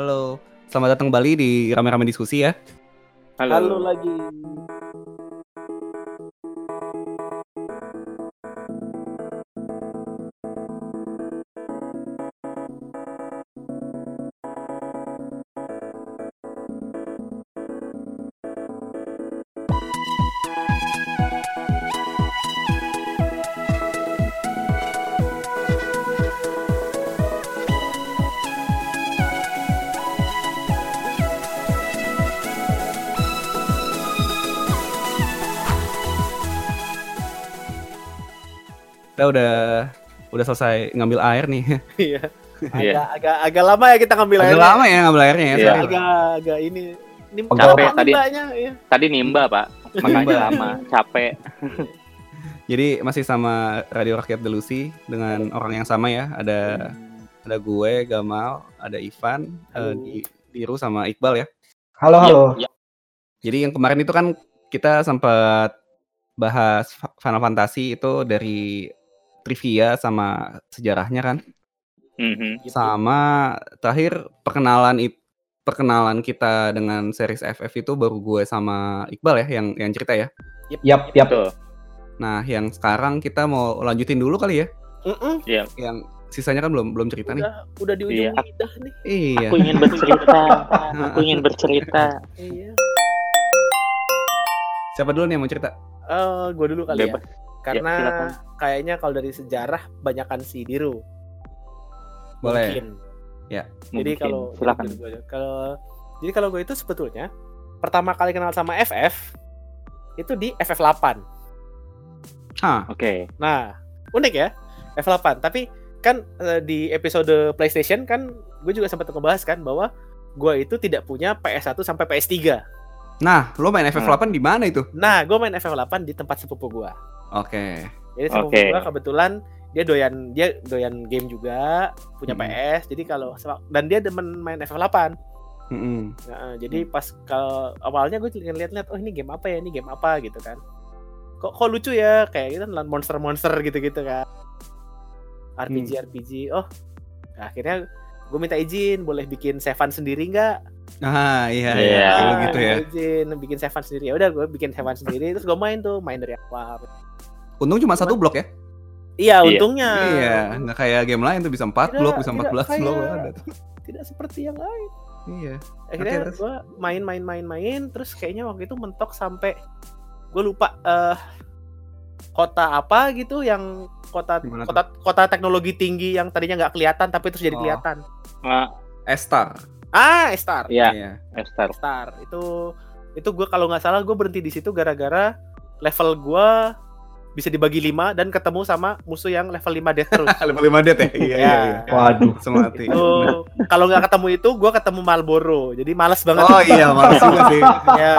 Halo, selamat datang kembali di Rame-Rame Diskusi ya. Halo. Halo lagi. Udah udah selesai ngambil air nih. Iya. Iya. Agak, agak agak lama ya kita ngambil Agak airnya. lama ya ngambil airnya ya. Iya. sorry. Agak agak ini. Ini Capek tadi. iya. Tadi nimba pak, makanya Nimba. lama, capek. Jadi masih sama Radio Rakyat Delusi dengan orang yang sama ya. Ada ada gue, Gamal, ada Ivan, eh, Halo. Di- Diru sama Iqbal ya. Halo, halo. Ya, ya. Jadi yang kemarin itu kan kita sempat bahas Final Fantasy itu dari trivia sama sejarahnya kan. Mhm. Sama terakhir perkenalan it- perkenalan kita dengan series FF itu baru gue sama Iqbal ya yang yang cerita ya. Yap, yap. Betul. Nah, yang sekarang kita mau lanjutin dulu kali ya. Mm-mm. Yang sisanya kan belum belum cerita nih. Udah udah di ujung Iya. lidah nih. Iya. Aku ingin bercerita. Aku ingin bercerita. Iya. Siapa dulu nih yang mau cerita? Eh, gua dulu kali Bebas. ya. Karena silakan. kayaknya kalau dari sejarah banyakan si Diru. Boleh. Mungkin. Jadi Mungkin. kalau silakan. jadi kalau jadi kalau gue itu sebetulnya pertama kali kenal sama FF itu di FF8. Hah, Oke. Nah, unik ya F8. Tapi kan eh, di episode PlayStation kan gue juga sempat ngebahas kan bahwa gue itu tidak punya PS1 sampai PS3. Nah, lo main FF8 di mana itu? Nah, gue main FF8 di tempat sepupu gue. Oke. Jadi sepupu Oke. gue kebetulan dia doyan dia doyan game juga, punya Hmm. PS. Jadi kalau dan dia demen main FF8. Mm-mm. Nah, jadi pas kalau awalnya gue lihat-lihat oh ini game apa ya, ini game apa gitu kan. Kok kok lucu ya kayak gitu kan monster-monster gitu-gitu kan. RPG RPG. Oh. Nah, akhirnya gue minta izin boleh bikin Seven sendiri nggak? Ah, iya, iya. Iya. Dulu Ah, gitu ya. Izin bikin Seven sendiri. Ya udah gue bikin Seven sendiri terus gue main tuh, main dari awal. Untung cuma satu blok ya. Iya, Iya. untungnya. Iya, nggak kayak game lain tuh bisa 4 Tidak, blok, bisa tidak 14 blok ada tuh. Tidak seperti yang lain. Iya. Akhirnya terus? gue main main main main terus kayaknya waktu itu mentok sampai gue lupa eh kota apa gitu yang kota Gimana tuh? kota kota teknologi tinggi yang tadinya nggak kelihatan tapi terus jadi Oh. kelihatan. Ah, Estar. Ah, Star. Iya, Iya. Esther. Star itu itu gue kalau nggak salah gue berhenti di situ gara-gara level gue bisa dibagi 5 dan ketemu sama musuh yang level 5 death terus. Level 5 dead ya? Iya, iya, Ya. iya. Waduh. Semati. itu kalau nggak ketemu itu gue ketemu Marlboro jadi males banget Oh iya, males juga sih. ya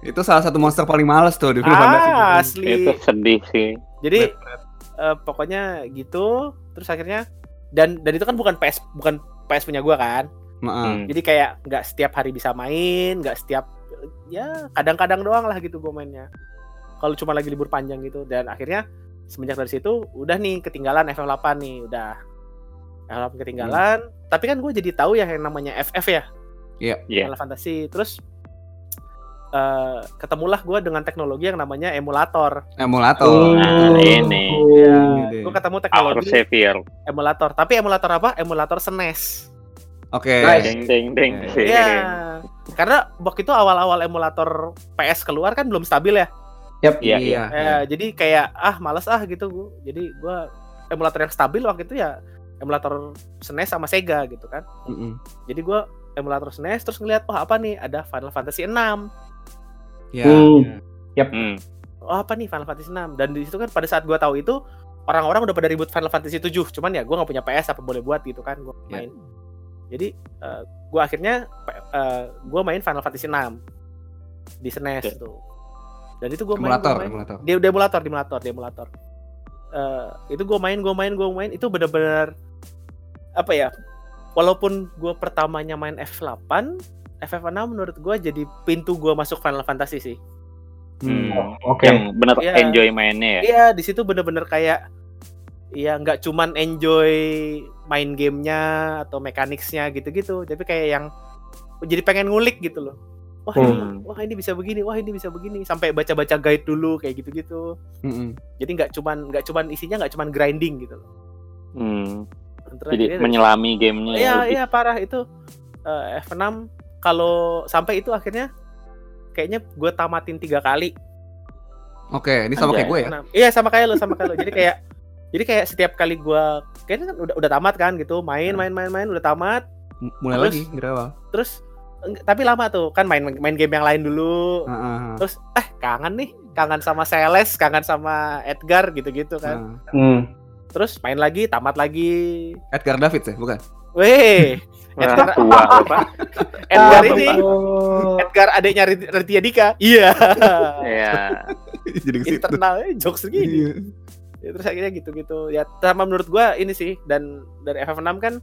Itu salah satu monster paling males tuh di Fantasy. ah asli Itu sedih sih. jadi Red, red. eh, pokoknya gitu terus akhirnya dan dan itu kan bukan PS bukan PS punya gua kan. Hmm. jadi kayak nggak setiap hari bisa main nggak setiap ya kadang-kadang doang lah gitu gua mainnya kalau cuma lagi libur panjang gitu dan akhirnya semenjak dari situ udah nih ketinggalan FF8 nih udah FF8 ketinggalan tapi kan gue jadi tahu ya yang namanya FF ya Iya. Iya. Final Fantasy terus eh, ketemulah gua dengan teknologi yang namanya emulator Emulator. Nah, ini. ya, gue ketemu teknologi emulator tapi emulator apa emulator SNES Oke. Nice. Deng deng deng. Iya. Karena waktu itu awal-awal emulator PS keluar kan belum stabil ya. Yap. Iya, iya. Iya. Ya, jadi kayak ah males ah gitu gua. Jadi gua emulator yang stabil waktu itu ya emulator SNES sama Sega gitu kan. Mm-mm. Jadi gua emulator SNES terus ngeliat oh apa nih ada Final Fantasy 6. Iya. Hmm. iya. Hmm. Oh apa nih Final Fantasy 6 dan di situ kan pada saat gua tahu itu orang-orang udah pada ribut Final Fantasy 7. Cuman ya gua nggak punya PS apa boleh buat gitu kan gua Iya. main. Jadi eh, gua akhirnya eh, gua main Final Fantasy 6 di SNES Oke. tuh. Dan itu gua main, Emulator, gua main emulator. di, di emulator, di emulator, di emulator. Eh, itu gua main, gua main, gua main itu bener-bener apa ya? Walaupun gua pertamanya main F8, FF6 menurut gua jadi pintu gua masuk Final Fantasy sih. Hmm. Oke. Yang bener Iya. enjoy mainnya ya. Iya, di situ bener-bener kayak ya nggak cuman enjoy main gamenya atau mekaniknya gitu-gitu tapi kayak yang jadi pengen ngulik gitu loh wah ini Hmm. wah ini bisa begini wah ini bisa begini sampai baca-baca guide dulu kayak gitu-gitu Mm-mm. jadi nggak cuman nggak cuman isinya nggak cuman grinding gitu loh Hmm. Jadi menyelami gamenya ya Iya, iya parah itu eh, F6 kalau sampai itu akhirnya kayaknya gue tamatin tiga kali. Oke, ini sama kayak Anjay. gue ya. F6. Iya sama kayak lo, sama kayak lo. Jadi kayak jadi kayak setiap kali gue kayaknya kan udah udah tamat kan gitu, main main main main udah tamat, Mulai Terus- lagi dari awal. terus tapi lama tuh kan main main game yang lain dulu. Heeh. Terus eh kangen nih, kangen sama Celeste, kangen sama Edgar gitu-gitu kan. Heeh. Hmm. Terus main lagi, tamat lagi. Edgar David ya, bukan? Weh, Edgar- tua apa? Edgar ini. Edgar adiknya Raditya Dika. Iya. Iya. Jadi internal eh, jokes gini. Iya. Ya, terus akhirnya gitu-gitu. Ya sama menurut gua ini sih dan dari FF6 kan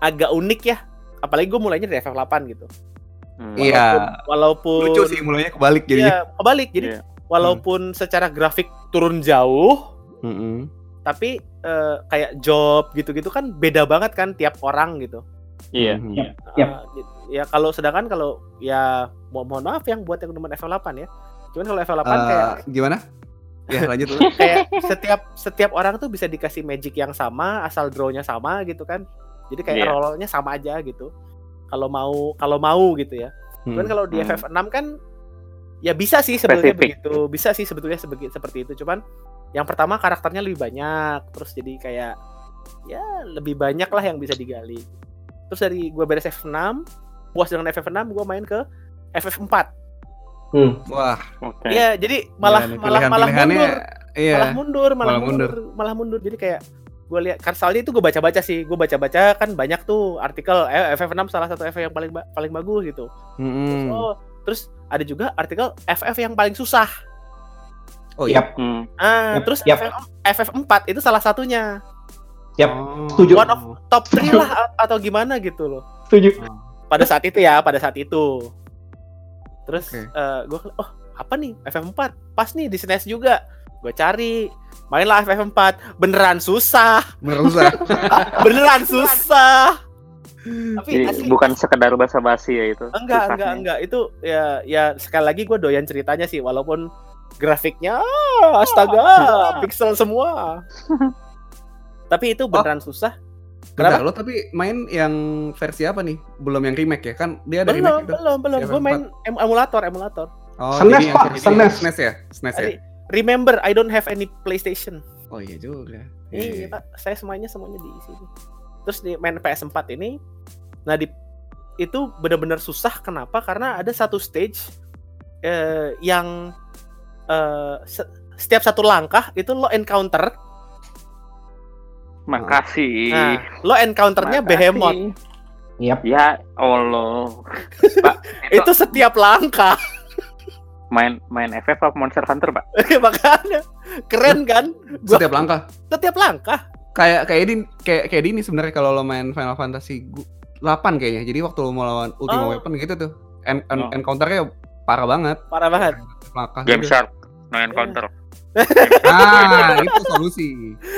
agak unik ya. Apalagi gue mulainya dari FF8 gitu. Hmm. Iya. Walaupun Lucu sih mulainya kebalik jadi. Iya, kebalik. Jadi Iya. walaupun secara grafik turun jauh, Mm-mm. tapi eh, kayak job gitu-gitu kan beda banget kan tiap orang gitu. Iya. Mhm. Yap. Yap. Eh, ya kalau sedangkan kalau ya mo- mohon maaf yang buat yang demen FF8 ya. Cuman kalau FF8 Eh, kayak gimana? Ya lanjut dulu. kayak setiap setiap orang tuh bisa dikasih magic yang sama asal draw-nya sama gitu kan jadi kayak Iya. roll-nya sama aja gitu kalau mau kalau mau gitu ya cuman Hmm. kalau di Hmm. FF6 kan ya bisa sih sebetulnya Spesifik. begitu bisa sih sebetulnya sebegi- seperti itu cuman yang pertama karakternya lebih banyak terus jadi kayak ya lebih banyak lah yang bisa digali terus dari gua beres FF6 puas dengan FF6 gua main ke FF4 Hmm. Wah, Oke. Iya, jadi malah ya, malah malah mundur Iya. malah mundur malah, malah mundur. malah mundur jadi kayak gue lihat kan soalnya itu gue baca baca sih gue baca baca kan banyak tuh artikel eh, FF6 salah satu FF yang paling ba- paling bagus gitu Mm-mm. oh terus ada juga artikel FF yang paling susah Oh iya. Hmm. ah Yap, terus yap. FF, FF4 itu salah satunya Yap. Oh. Setuju. One of- top 3 lah atau gimana gitu loh Setuju. pada saat itu ya pada saat itu terus Oke. gue oh apa nih FF4 pas nih di SNES juga gue cari mainlah FF4 beneran susah Bener usah. beneran susah tapi Jadi asli bukan sekedar basa-basi ya itu. enggak susahnya. enggak enggak itu ya ya sekali lagi gue doyan ceritanya sih walaupun grafiknya ah, astaga pixel semua tapi itu beneran susah Bentar, Kenapa? lo tapi main yang versi apa nih? Belum yang remake ya? Kan dia ada belum remake itu. belum belum Si gue FF4. main em- emulator emulator Oh, SNES, Pak, SNES. SNES ya? SNES ya? Re- remember I don't have any PlayStation Oh iya juga. Iya, Pak. Saya semuanya semuanya di sini. Terus di main PS4 ini, nah di itu benar-benar susah. Kenapa? Karena ada satu stage eh, yang eh, se- setiap satu langkah itu lo encounter. Makasih. Nah, lo encounternya Makasih. behemoth. Yap. Ya Allah. Itu setiap langkah. Main main FF apa Monster Hunter, Pak? Makanya keren kan? Gua- Setiap langkah. setiap langkah. Kayak kayak ini kayak kayak ini sebenarnya kalau lo main Final Fantasy gu- 8 kayaknya. Jadi waktu lo mau lawan Ultima Oh. Weapon gitu tuh. En en- Oh. encounternya parah banget. Parah banget. Langkah Game gitu. Shark. No encounter. Ah, itu solusi.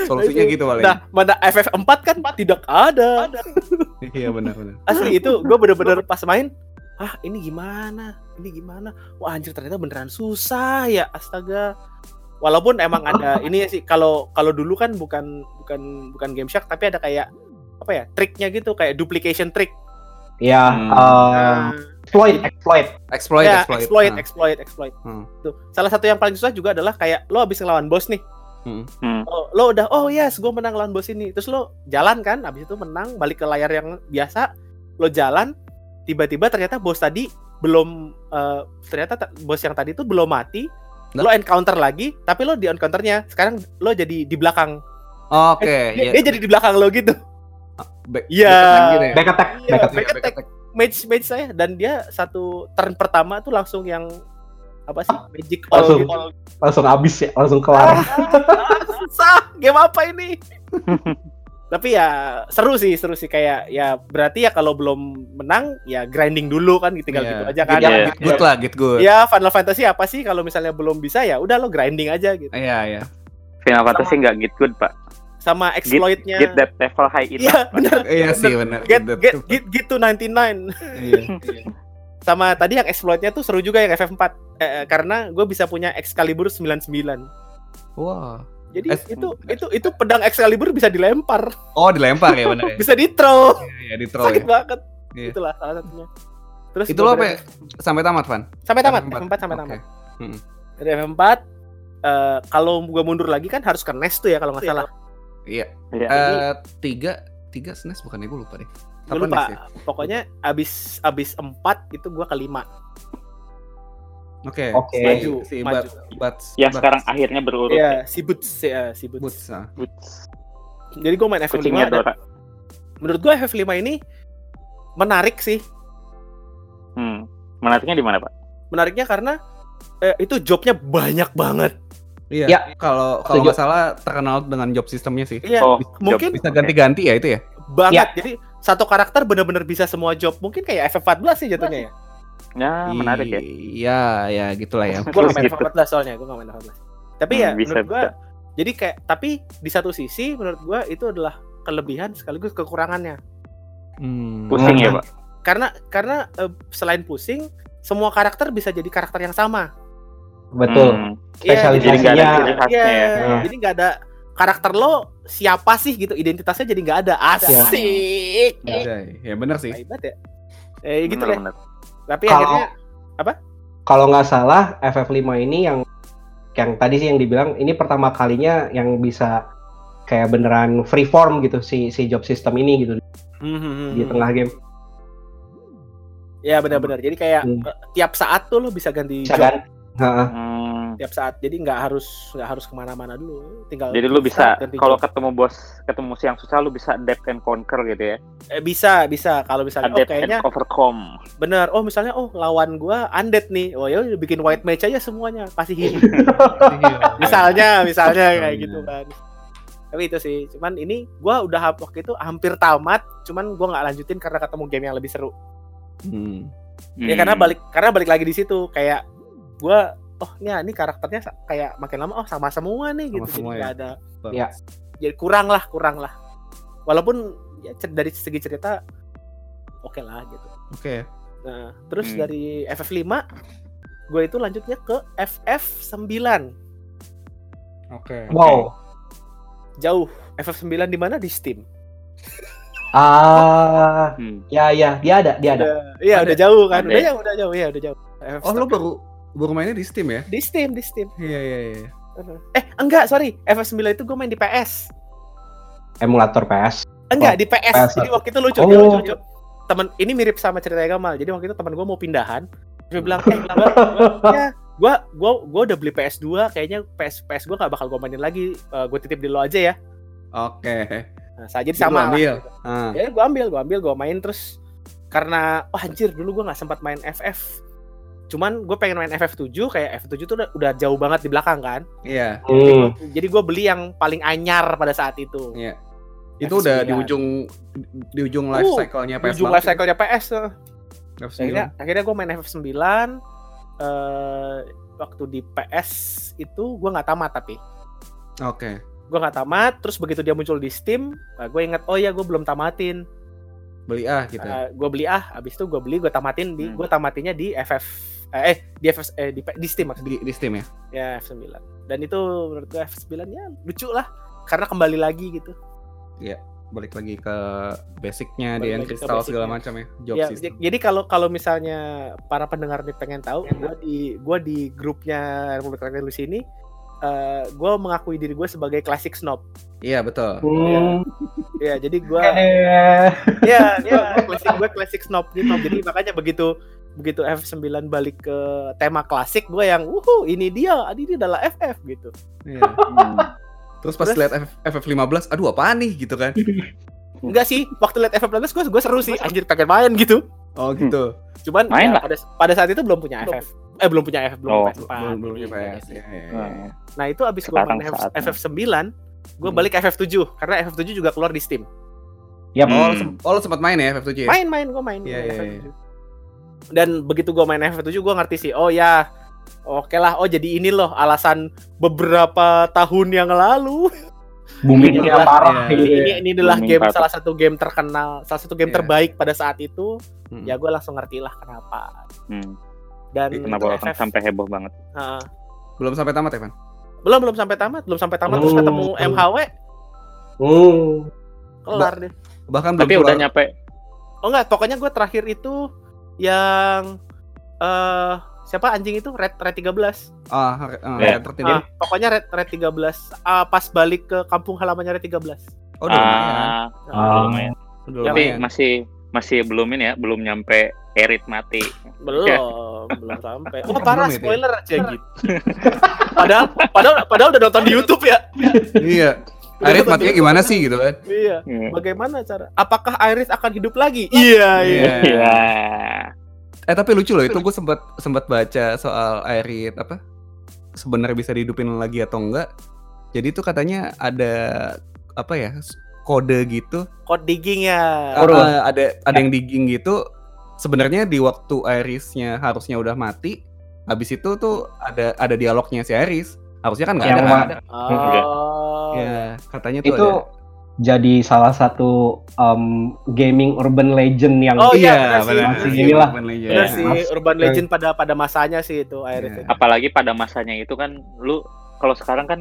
Solusinya gitu paling. Nah, mana FF4 kan tidak ada. Iya benar benar. Asli itu gue bener-bener pas main ah ini gimana ini gimana wah anjir ternyata beneran susah ya astaga walaupun emang ada ini sih kalau kalau dulu kan bukan bukan bukan game shark tapi ada kayak apa ya triknya gitu kayak duplication trick Ya. Hmm. eh, Nah, exploit, exploit. Exploit, ya, exploit. exploit Nah. exploit exploit Hmm. Tuh. salah satu yang paling susah juga adalah kayak lo habis ngelawan bos nih Hmm. Hmm. oh, lo udah oh yes gue menang lawan bos ini terus lo jalan kan habis itu menang balik ke layar yang biasa lo jalan tiba-tiba ternyata bos tadi belum eh, ternyata ta- bos yang tadi itu belum mati Lah? lo encounter lagi tapi lo di encounternya sekarang lo jadi di belakang Oke, dia, iya. dia jadi di belakang lo gitu Back- Iya. back attack gitu ya? Back attack, back attack. back attack. mage mage saya dan dia satu turn pertama tuh langsung yang apa sih magic all Langsung. gitu. Langsung habis ya, langsung kelar. susah game apa ini tapi ya seru sih seru sih kayak ya berarti ya kalau belum menang ya grinding dulu kan tinggal Iya. gitu aja kan Iya. ya, Get good lah, get good. ya Final Fantasy apa sih kalau misalnya belum bisa ya udah lo grinding aja gitu Iya, iya. Final Fantasy nggak git good pak. sama exploitnya. git that level high enough. Iya, benar. Iya sih benar. Get get get get to 99. Iya. sama tadi yang exploitnya tuh seru juga yang FF4 Eh, eh, karena gue bisa punya Excalibur 99 Wah. Jadi Es- itu itu itu pedang Excalibur bisa dilempar Oh dilempar ya benar ya. bisa di throw Iya di throw sakit ya. banget Iya. itulah salah satunya terus Itu lo apa? ya? Sampai tamat, Van? sampai tamat FF4. FF4 sampai Oke. tamat Mm-mm. dari FF4 eh, kalau gue mundur lagi kan harus ke NES tuh ya kalau nggak salah Iya. Iya. Eh tiga tiga SNES bukan ya gue lupa deh. gue lupa NES ya? pokoknya abis abis 4 itu gue kelima Oke. Oke. Si- Maju, Si maju. Bats. Yang Bats- sekarang akhirnya berurut. Iya si Boots ya si Boots, Boots. ah. Boots. jadi gue main FF5 Kucingnya dan Dora. menurut gue FF5 ini menarik sih Hmm. Menariknya di mana pak? menariknya karena eh, itu jobnya banyak banget Iya. Ya. Kalau kalau nggak salah terkenal dengan job sistemnya sih. Iya, Oh, mungkin Bisa Oke. ganti-ganti ya itu ya? banget. Jadi satu karakter benar-benar bisa semua job. Mungkin kayak FF14 sih jatuhnya ya. Ya menarik ya. Iya, ya gitulah ya. Gue gak main Gitu. FF14 soalnya, gue gak main FF14. Tapi ya Hmm, bisa, menurut gue, bisa. jadi kayak tapi di satu sisi menurut gue itu adalah kelebihan sekaligus kekurangannya. Hmm. Pusing ya pak. Karena karena eh, selain pusing, semua karakter bisa jadi karakter yang sama. Betul. Hmm. Iya, Jadi nggak ada Spesialisasinya ciri khasnya Iya, ya. Hmm. jadi nggak ada karakter lo siapa sih gitu identitasnya jadi nggak ada asik. Ya, ya benar sih. Hebat ya. Eh gitu deh. Bener-bener. Tapi Kalau- akhirnya Kalau nggak salah FF5 ini yang yang tadi sih yang dibilang ini pertama kalinya yang bisa kayak beneran freeform gitu si si job system ini gitu Hmm, di tengah game. Ya benar-benar. Jadi kayak Hmm. eh, tiap saat tuh lo bisa ganti Bisa job. kan? Heeh. Hmm. Tiap saat. Jadi nggak harus nggak harus ke mana-mana dulu. Tinggal Jadi lu bisa kalau ketemu bos, ketemu yang susah lu bisa adapt and conquer gitu ya. eh, bisa bisa kalau misalnya oh Adapt kayaknya and overcome. bener. Oh misalnya oh lawan gua undead nih. Oh ya udah bikin white match aja semuanya pasti heal. misalnya misalnya kayak Misalnya. gitu kan. Tapi itu sih. Cuman ini gua udah waktu itu hampir tamat. Cuman gua nggak lanjutin karena ketemu game yang lebih seru. Hmm. Ya karena Hmm. balik karena balik lagi di situ kayak gua oh ini ini karakternya kayak makin lama oh sama semua nih gitu. Sama semua Jadi ya. ada Ya. jadi kurang lah kurang lah. Walaupun ya, dari segi cerita oke lah gitu. Oke. Nah, terus Hmm. dari FF5 gue itu lanjutnya ke FF9. Oke. Wow. Jauh. FF9 di mana? Di Steam. Ah, Hmm. ya ya, dia ada, dia ada. Udah, iya, udah jauh kan. Ada. Udah jauh, udah jauh, iya, udah jauh. Oh, lo baru baru mainnya di Steam ya? di Steam, di Steam. Iya, iya, iya. Eh, enggak, sorry. FF9 itu gue main di PS. Emulator PS. Enggak, Oh, di PS. PS. Jadi waktu itu lucu, Oh. lucu, lucu. Temen ini mirip sama ceritanya Gamal. Jadi waktu itu teman gue mau pindahan. Dia bilang, "Eh, gua, ya, gua gua gua udah beli PS2, kayaknya PS PS gua gak bakal gue mainin lagi. gue titip di lo aja ya." Oke. Nah, saya jadi sama. lah. ambil. Ah. Ya, gue ambil, gue ambil, gue main terus karena wah anjir dulu gue nggak sempat main FF. Cuman gue pengen main FF7 kayak FF7 tuh udah, udah jauh banget di belakang kan. Iya. Hmm. Jadi gue beli yang paling anyar pada saat itu. Iya. Itu udah di F9. ujung di ujung life Uh, cycle-nya PS Ujung banget life cycle-nya PS. tuh. F9. Akhirnya akhirnya gue main FF9 eh waktu di PS itu gue nggak tamat tapi Oke. gue nggak tamat terus begitu dia muncul di Steam gue inget oh ya gue belum tamatin Beli ah gitu. gue beli ah abis itu gue beli gue tamatin di Hmm. gue tamatinnya di FF eh, eh, di FF eh, di, di Steam maksudnya Di, di Steam ya? ya F9 dan itu menurut gue F9 ya lucu lah karena kembali lagi gitu Balik lagi ke basicnya Balik di Crystal segala macam ya. Job ya system. jadi kalau kalau misalnya para pendengar nih pengen tahu gue di gue di grupnya Republik Rakyat Indonesia ini eh gue mengakui diri gue sebagai classic snob Iya, betul. Hmm. ya jadi gue Eh, ya ya klasik gue classic snob gitu jadi makanya begitu begitu F9 balik ke tema klasik gue yang wuhu ini dia ini adalah FF gitu Iya. Hmm. Terus pas lihat FF, FF15, aduh apaan nih gitu kan. enggak sih waktu liat FF15 gue gue seru sih anjir pengen main gitu Oh gitu. cuman Main ya, lah. pada pada saat itu belum punya FF eh belum punya FF belum Oh, punya PS4 belum belum punya Iya, PS. iya. Ya, ya, ya. Nah, nah itu abis gue main saatnya. FF9 gue Hmm. balik ke FF7 karena FF7 juga keluar di Steam. Oh, lo, Hmm. sem- oh, lo sempat main ya FF7 ya? main main gue main Iya, main iya, FF7. Dan begitu gue main FF7 gue ngerti sih oh ya Oke lah, oh jadi ini loh alasan beberapa tahun yang lalu. Boomingnya Inilah- parah Iya. ini. Ini ini adalah Booming game parah. salah satu game terkenal, salah satu game Iya. terbaik pada saat itu. Hmm. Ya gue langsung ngerti lah kenapa. Hmm. Dan Kenapa FF sampai heboh banget? Heeh. Belum sampai tamat ya, Van? belum belum sampai tamat, belum sampai tamat terus Oh. ketemu MHW Hmm. kelar deh. Bahkan belum Tapi udah keluar- nyampe Oh enggak, pokoknya gue terakhir itu yang eh siapa anjing itu Red Red 13. Ah, uh, Iya. Ah, pokoknya Red Red 13 ah, pas balik ke kampung halamannya Red 13. Oh, udah lumayan. ah, Ah. lumayan. Tapi masih masih belum ini ya, belum nyampe Erit mati. Belum, Ya. belum sampai. Oh, parah spoiler aja gitu. padahal padahal padahal udah nonton di YouTube ya. Iya. Arit matinya gimana sih gitu kan? Iya. Hmm. Bagaimana cara? Apakah Iris akan hidup lagi? Iya, iya. Iya. Iya. Eh tapi lucu loh itu gue sempat sempat baca soal Arit apa sebenarnya bisa dihidupin lagi atau enggak. Jadi itu katanya ada apa ya kode gitu. Code digging ya. Ah, ada ada yang digging gitu. Sebenarnya di waktu Irisnya harusnya udah mati. Habis itu tuh ada ada dialognya si Iris. Harusnya kan nggak ada. ma- kan? Oh. Ya, katanya tuh Itu ada. jadi salah satu um, gaming urban legend yang Oh, iya, benar masih inilah. Urban Legend. Bener Iya. sih Mas- Urban Legend pada pada masanya sih itu. Iya. itu. Apalagi pada masanya itu kan lu kalau sekarang kan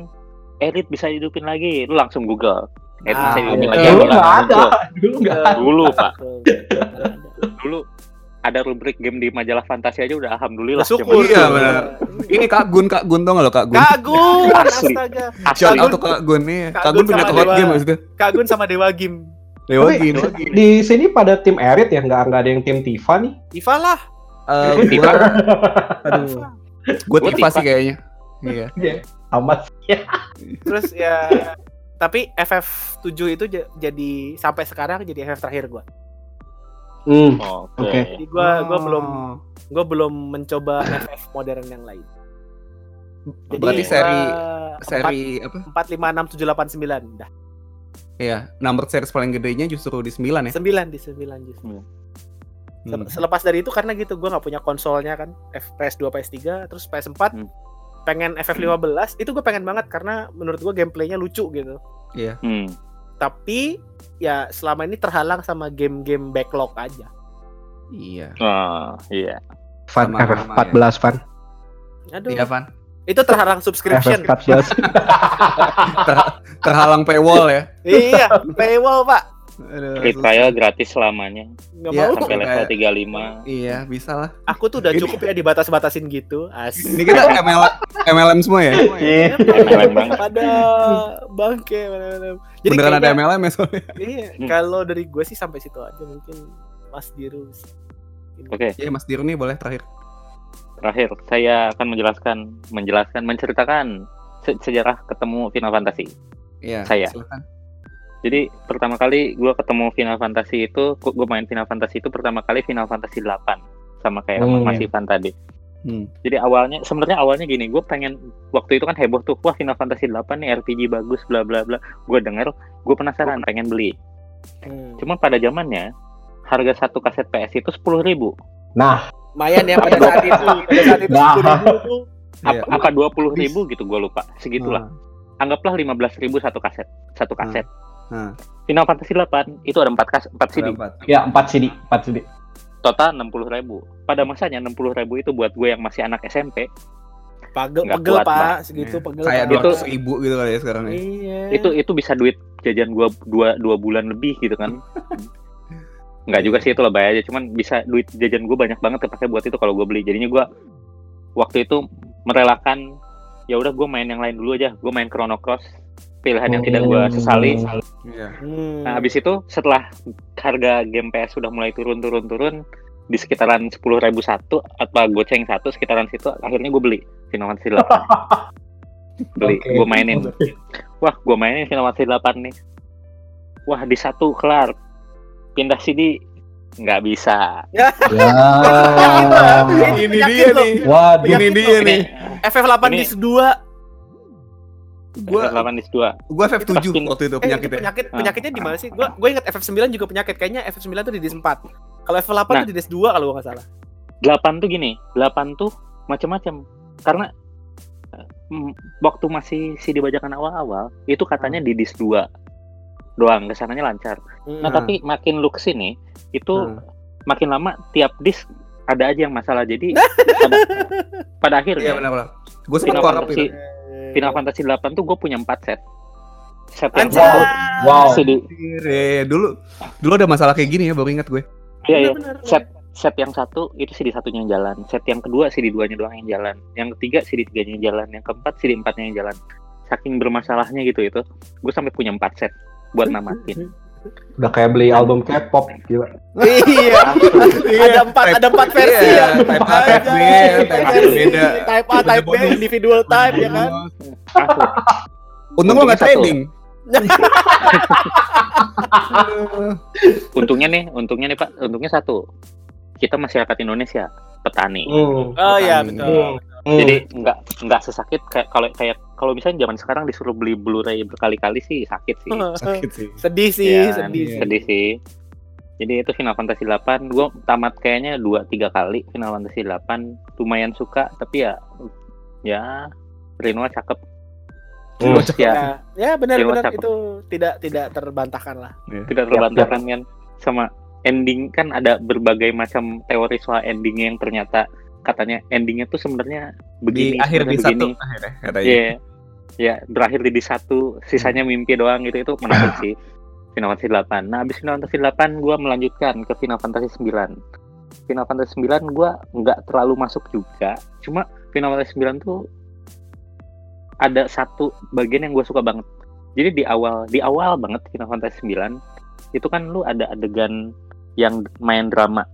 Erit bisa hidupin lagi, lu langsung Google. Erit Ah, bisa hidupin iya. lagi. Dulu lu nggak ada, dulu nggak ada. Dulu, Pak. Ada. Dulu ada rubrik game di majalah fantasi aja udah alhamdulillah. Bersyukur. Cuman- Iya, benar. Ini Kak Gun, Kak Gun tau gak lo Kak Gun? Kagun, Asli. astaga. Shout out Kak Gun nih. Kak Kak Gun Gun punya sama hot Dewa. game maksudnya. Kagun sama Dewa Game. Dewa Game. Di sini pada tim Erit ya, nggak nggak ada yang tim Tifa nih. Tifa lah. Eh, Tifa. gua, aduh, gue Gua Tifa Tifa. sih kayaknya. Iya. Amat. Terus ya tapi FF7 itu jadi sampai sekarang jadi FF terakhir gua. Hmm. Oke. Oke. Jadi gua gua Oh. belum gua belum mencoba FF modern yang lain. Jadi Berarti seri empat- seri apa? 4 5 6 7 8 9 dah. Iya, number series paling gedenya justru di 9 ya. 9 di 9 justru. Se- Hmm. Selepas dari itu karena gitu gua nggak punya konsolnya kan FPS2 PS3 terus PS4 Hmm. pengen FF15 itu gue pengen banget karena menurut gua gameplaynya lucu gitu. Iya. Hmm. Tapi ya selama ini terhalang sama game-game backlog aja. Iya. Oh, iya. Fan Sama- sama, FF14 Fan. Aduh. Iya, Van. Itu terhalang subscription. FF14. Terhalang paywall ya. iya, paywall, Pak. Aduh, Free susah. trial gratis selamanya Nggak Iya, mau. sampai level Kayak- 35. Iya, bisa lah. Aku tuh udah cukup ya dibatas-batasin gitu. Asik. Ini kita ML MLM semua ya. Iya. MLM banget. pada bangke MLM. Jadi Beneran ada kayaknya- MLM ya soalnya. Iya, Hmm. kalau dari gue sih sampai situ aja mungkin Mas Diru. Oke, Iya, Mas Diru nih boleh terakhir. terakhir saya akan menjelaskan menjelaskan menceritakan se- sejarah ketemu Final Fantasy. Iya, Saya. silakan. Jadi pertama kali gue ketemu Final Fantasy itu, gue main Final Fantasy itu pertama kali Final Fantasy 8 sama kayak Hmm, Mas iya. Ivan tadi. Hmm. Jadi awalnya sebenarnya awalnya gini, gue pengen waktu itu kan heboh tuh, wah Final Fantasy 8 nih RPG bagus bla bla bla. Gue denger, gue penasaran pengen beli. Hmm. Cuman pada zamannya harga satu kaset PS itu sepuluh ribu. Nah, Lumayan ya pada saat itu. Pada saat itu Nah. 10.000 tuh. Iya. Apa, apa dua puluh ribu gitu gue lupa segitulah. Ah, Anggaplah lima belas ribu satu kaset, satu kaset. Ah. Final Fantasy 8 itu ada empat kas, empat CD. Ada empat. ya 4 CD, 4 CD. Total enam puluh ribu. Pada masanya enam puluh ribu itu buat gue yang masih anak SMP Pagel, Nggak pegel kuat, Pak, Pak. segitu Iya. pegel. Kayak dua ratus ribu gitu kali ya sekarang ya. Iya. itu itu bisa duit jajan gua dua dua bulan lebih gitu kan nggak juga sih itu lebay aja cuman bisa duit jajan gue banyak banget kepake buat itu kalau gue beli jadinya gua waktu itu merelakan ya udah gue main yang lain dulu aja gue main Chrono Cross pilihan yang tidak gue sesali Iya. Hmm. nah habis itu setelah harga game PS sudah mulai turun turun turun di sekitaran sepuluh ribu satu atau goceng satu sekitaran situ akhirnya gue beli Final Fantasy 8 beli Oke. gue mainin wah gue mainin Final Fantasy 8 nih wah di satu kelar pindah CD nggak bisa Ya. Ini dia nih. Waduh. Ini dia nih. FF8 Ini- disc 2 Gua 8 dis 2 gua FF7 Pasti- waktu itu Eh, penyakitnya. penyakit Ah. penyakitnya di mana sih? Gua gue inget FF9 juga penyakit. Kayaknya FF9 tuh di disc 4. Kalau FF8 Nah. tuh di disc 2 kalau gua nggak salah. 8 tuh gini 8 tuh macam-macam karena eh, waktu masih si dibacakan awal-awal itu katanya di disk 2 doang ke sananya lancar. Nah, Hmm. tapi makin lu ke sini itu Hmm. makin lama tiap disk ada aja yang masalah. Jadi pada, pada Iya akhirnya benar-benar. Gue sempet Final korap Fantasy itu. Final Fantasy 8 tuh gue punya 4 set. Set yang Anjay. satu Wow. CD Iya, dulu dulu ada masalah kayak gini ya, baru ingat gue. Iya, iya. Set set yang satu itu CD satunya yang jalan. Set yang kedua CD duanya doang yang jalan. Yang ketiga CD tiganya yang jalan. Yang keempat CD empatnya yang jalan. Saking bermasalahnya gitu itu, gue sampai punya 4 set buat namatin. Udah kayak beli album K-pop gila. Iya. ada empat ada empat versi Iya, ya. type A, type B, type versi. beda. Type A, type B, individual type ya kan. Untung lo nggak trading. Untungnya nih, untungnya nih Pak, untungnya satu. Kita masyarakat Indonesia, petani. Hmm. Oh iya Petani. betul. Hmm. Jadi nggak nggak sesakit kayak kalau kayak kalau misalnya zaman sekarang disuruh beli Blu-ray berkali-kali sih sakit sih. Sakit sih. Sedih sih, Iya, sedih. iya. sedih sih. Jadi itu Final Fantasy 8 gue tamat kayaknya 2 3 kali Final Fantasy 8 lumayan suka tapi ya ya Rinoa cakep. Hmm. Terus ya Ya, ya benar-benar itu tidak tidak terbantahkan lah. tidak terbantahkan kan sama ending kan ada berbagai macam teori soal endingnya yang ternyata katanya endingnya tuh sebenarnya begini Di akhir di sebenarnya satu begini. akhirnya katanya. Iya. Ya, berakhir di, di satu, sisanya mimpi doang gitu itu menarik sih. Final Fantasy 8. Nah, abis Final Fantasy 8 gua melanjutkan ke Final Fantasy 9. Final Fantasy 9 gua nggak terlalu masuk juga. Cuma Final Fantasy 9 tuh ada satu bagian yang gue suka banget. Jadi di awal di awal banget Final Fantasy 9 itu kan lu ada adegan yang main drama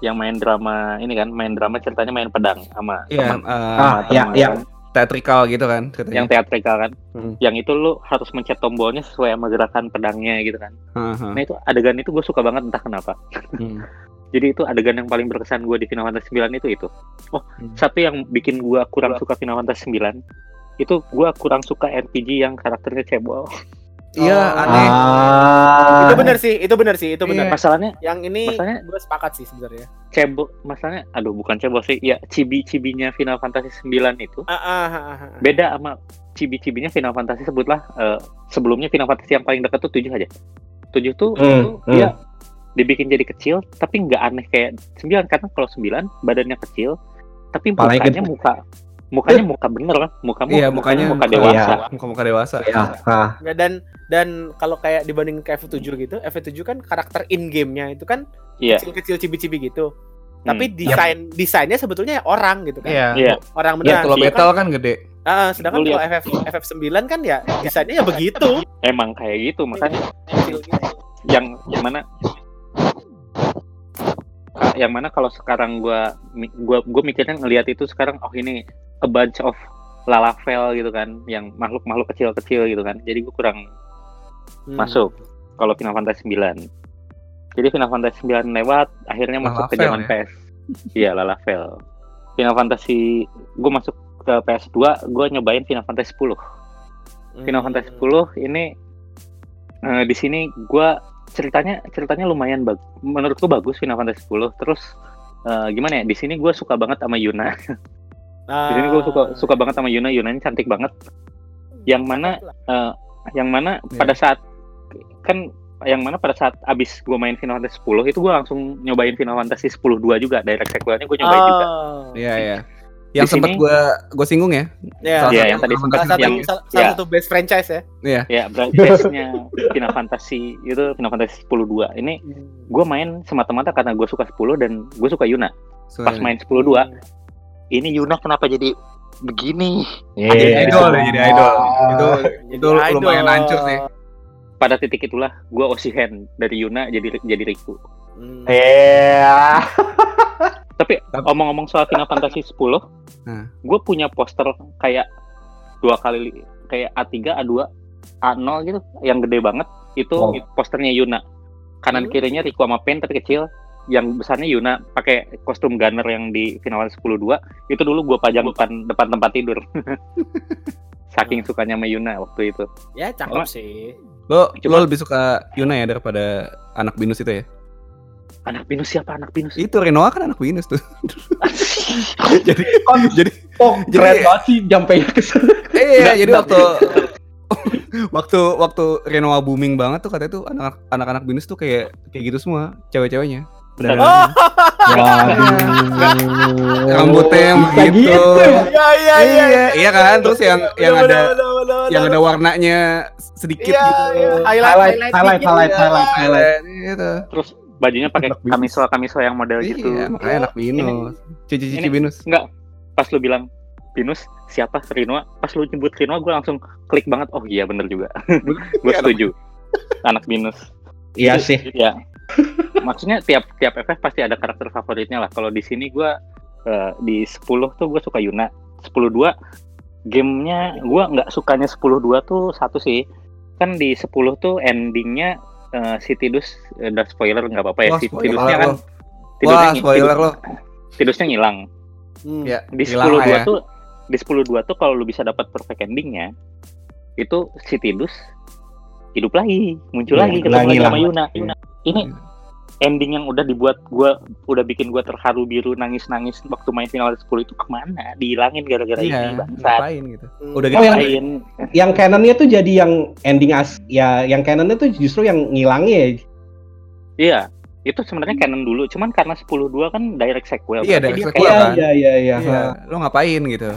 yang main drama ini kan main drama ceritanya main pedang sama Iya, teman- Ah, sama iya, teman iya. kan teatrikal gitu kan ceritanya. yang teatrikal kan Hmm. yang itu lu harus mencet tombolnya sesuai sama gerakan pedangnya gitu kan Heeh. nah itu adegan itu gue suka banget entah kenapa Hmm. jadi itu adegan yang paling berkesan gue di Final Fantasy 9 itu itu oh Hmm. satu yang bikin gue kurang suka Final Fantasy 9 itu gue kurang suka RPG yang karakternya cebol Iya, Oh. aneh. Ah. Itu benar sih, itu benar sih, itu benar. Iya. masalahnya Yang ini Masalahnya- gue sepakat sih sebenarnya. cebol masalahnya aduh bukan cebol sih ya cibi-cibinya Final Fantasy 9 itu Ah, ah, ah, ah, ah. beda sama cibi-cibinya Final Fantasy sebutlah eh, sebelumnya Final Fantasy yang paling dekat tuh 7 aja 7 tuh Hmm, itu hmm. dia dibikin jadi kecil tapi nggak aneh kayak 9 karena kalau 9 badannya kecil tapi Palanya mukanya gede. muka mukanya muka bener kan muka Iya, mukanya muka muka- dewasa Iya. Muka-muka dewasa. Ya, ah. Nggak, dan dan kalau kayak dibanding ke FF7 gitu, FF7 kan karakter in game-nya itu kan iya kecil-kecil cibi-cibi gitu. Hmm. Tapi desain desainnya sebetulnya ya orang gitu kan. Iya. iya Orang Ya, beneran. kalau Sedangkan- battle kan gede. Ah, sedangkan kalau FF FF9 kan ya desainnya ya begitu. emang kayak gitu makanya Kecil gitu. yang yang mana yang mana kalau sekarang gua gua gua mikirnya ngelihat itu sekarang oh ini a bunch of lalavel gitu kan yang makhluk-makhluk kecil-kecil gitu kan. Jadi gua kurang Hmm. masuk kalau Final Fantasy 9 jadi Final Fantasy 9 lewat akhirnya masuk ke zaman ya? PS iya Lalavel. Final Fantasy gue masuk ke PS2 gue nyobain Final Fantasy 10 Final Hmm. Fantasy 10 ini eh, di sini gue ceritanya ceritanya lumayan bagus menurut gue bagus Final Fantasy 10 terus eh, gimana ya di sini gue suka banget sama Yuna di sini gue suka suka banget sama Yuna Yunanya cantik banget yang mana eh, yang mana Iya. pada saat kan yang mana pada saat abis gue main Final Fantasy 10 itu gue langsung nyobain Final Fantasy 10 2 juga direct sequelnya gue nyobain juga Oh. Iya, iya. Yang Di sempat sini- gua gua singgung ya. Ya. Iya, satu yang tadi Fantasy satu yang salah, ya. satu best franchise ya. Iya. ya base-nya Final Fantasy itu Final Fantasy 10 2 ini gue main semata-mata karena gue suka 10 dan gue suka Yuna pas main 10 2 ini Yuna kenapa jadi begini Iya. jadi idol ya, jadi idol. Itu Jadi itu lumayan idol. hancur sih. pada titik itulah gue Osihen dari Yuna jadi jadi Riku Hmm. Iya. tapi omong-omong soal Final Fantasy 10 Nah. gue punya poster kayak dua kali li- kayak A3 A2 A0 gitu yang gede banget itu Wow. posternya Yuna kanan Hmm. kirinya Riku sama Pen tapi kecil yang besarnya Yuna pakai kostum gunner yang di Final Fantasy 10 2 itu dulu gue pajang depan depan tempat tidur saking sukanya sama Yuna waktu itu Ya cakep Cuma- sih. Lo Cuma- lo lebih suka Yuna ya daripada anak binus itu ya? anak binus siapa anak binus Itu Renoa kan anak binus tuh. jadi jadi Oh, Jadi- keren banget sih ke sana. Iya, jadi waktu waktu waktu Renoa booming banget tuh katanya tuh anak anak-anak binus tuh kayak kayak gitu semua cewek-ceweknya. Bentar. Oh, Waduh. Rambutnya yang gitu ya? iya iya iya. Iya, iya kan? Terus yang yang ada yang ada warnanya sedikit Iya, gitu. iya. Highlight, highlight, highlight, dikit. highlight, highlight, highlight. Gitu. Terus bajunya pakai kamisol kamisol yang model gitu. Iya, makanya anak binus. Cici-cici binus. Enggak, pas lu bilang Binus siapa Rinoa pas lu nyebut Rinoa gue langsung klik banget oh iya bener juga gue setuju anak Binus Iya sih. ya maksudnya tiap tiap FF pasti ada karakter favoritnya lah kalau di sini gue eh, di 10 tuh gue suka Yuna 10 2 gamenya gue nggak sukanya 10 2 tuh satu sih kan di 10 tuh endingnya eh, si Tidus eh, udah spoiler nggak apa-apa ya Wah, si spoiler Tidusnya kan lo. Tidusnya Wah, spoiler lo. Tidusnya ngilang Hmm. Ya, di hilang 10 lah 2 ya. tuh di 10 2 tuh kalau lu bisa dapat perfect endingnya itu si Tidus hidup lagi muncul Iya, lagi ketemu lagi sama Yuna Yuna ini ending yang udah dibuat gua udah bikin gua terharu biru nangis nangis waktu main final 10 itu ke mana dihilangin gara-gara ini Iya, bangsat ngapain gitu. Udah Oh, gitu yang- Ngapain? Yang canonnya tuh jadi yang ending as ya yang canonnya tuh justru yang ngilangnya ya. iya itu sebenarnya canon dulu cuman karena 10 2 kan direct sequel Iya, direct sequel. Iya, kan? iya, iya, iya. Iya, lo ngapain gitu.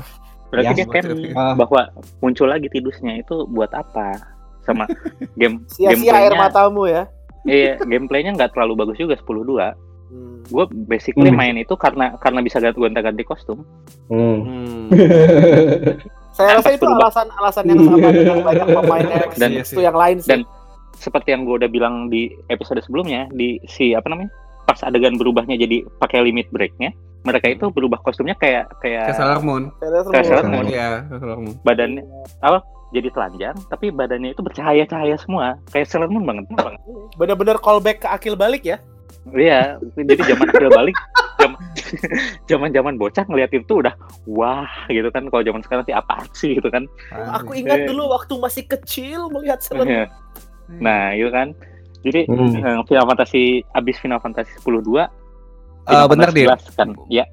berarti Ya, dia canon itu. Ah. bahwa muncul lagi Tidusnya itu buat apa sama game Sia-sia air matamu ya. Iya gameplaynya nggak terlalu bagus juga 10 2 Hmm. gue basically Hmm. main itu karena karena bisa gonta-ganti kostum Hmm. Hmm. Saya rasa itu berubah. alasan-alasan yang sama dengan banyak pemain yang Dan- itu yang lain sih. dan- seperti yang gue udah bilang di episode sebelumnya di si apa namanya pas adegan berubahnya jadi pakai limit breaknya mereka itu berubah kostumnya kayak kayak Kayak Sailor Moon. Sailor kayak Moon. Sailor Moon. Kayak Sailor Moon. badannya apa jadi telanjang tapi badannya itu bercahaya-cahaya semua kayak Sailor Moon banget Bener-bener callback ke akil balik ya. iya jadi zaman akil balik zaman zaman bocah ngeliat itu udah wah gitu kan kalau zaman sekarang sih apa sih gitu kan Aku ingat Eh. dulu waktu masih kecil melihat Sailor Moon. Iya. nah itu kan jadi Hmm. eh, Final Fantasy abis Final Fantasy 10 2 Eh, bener deh. kan ya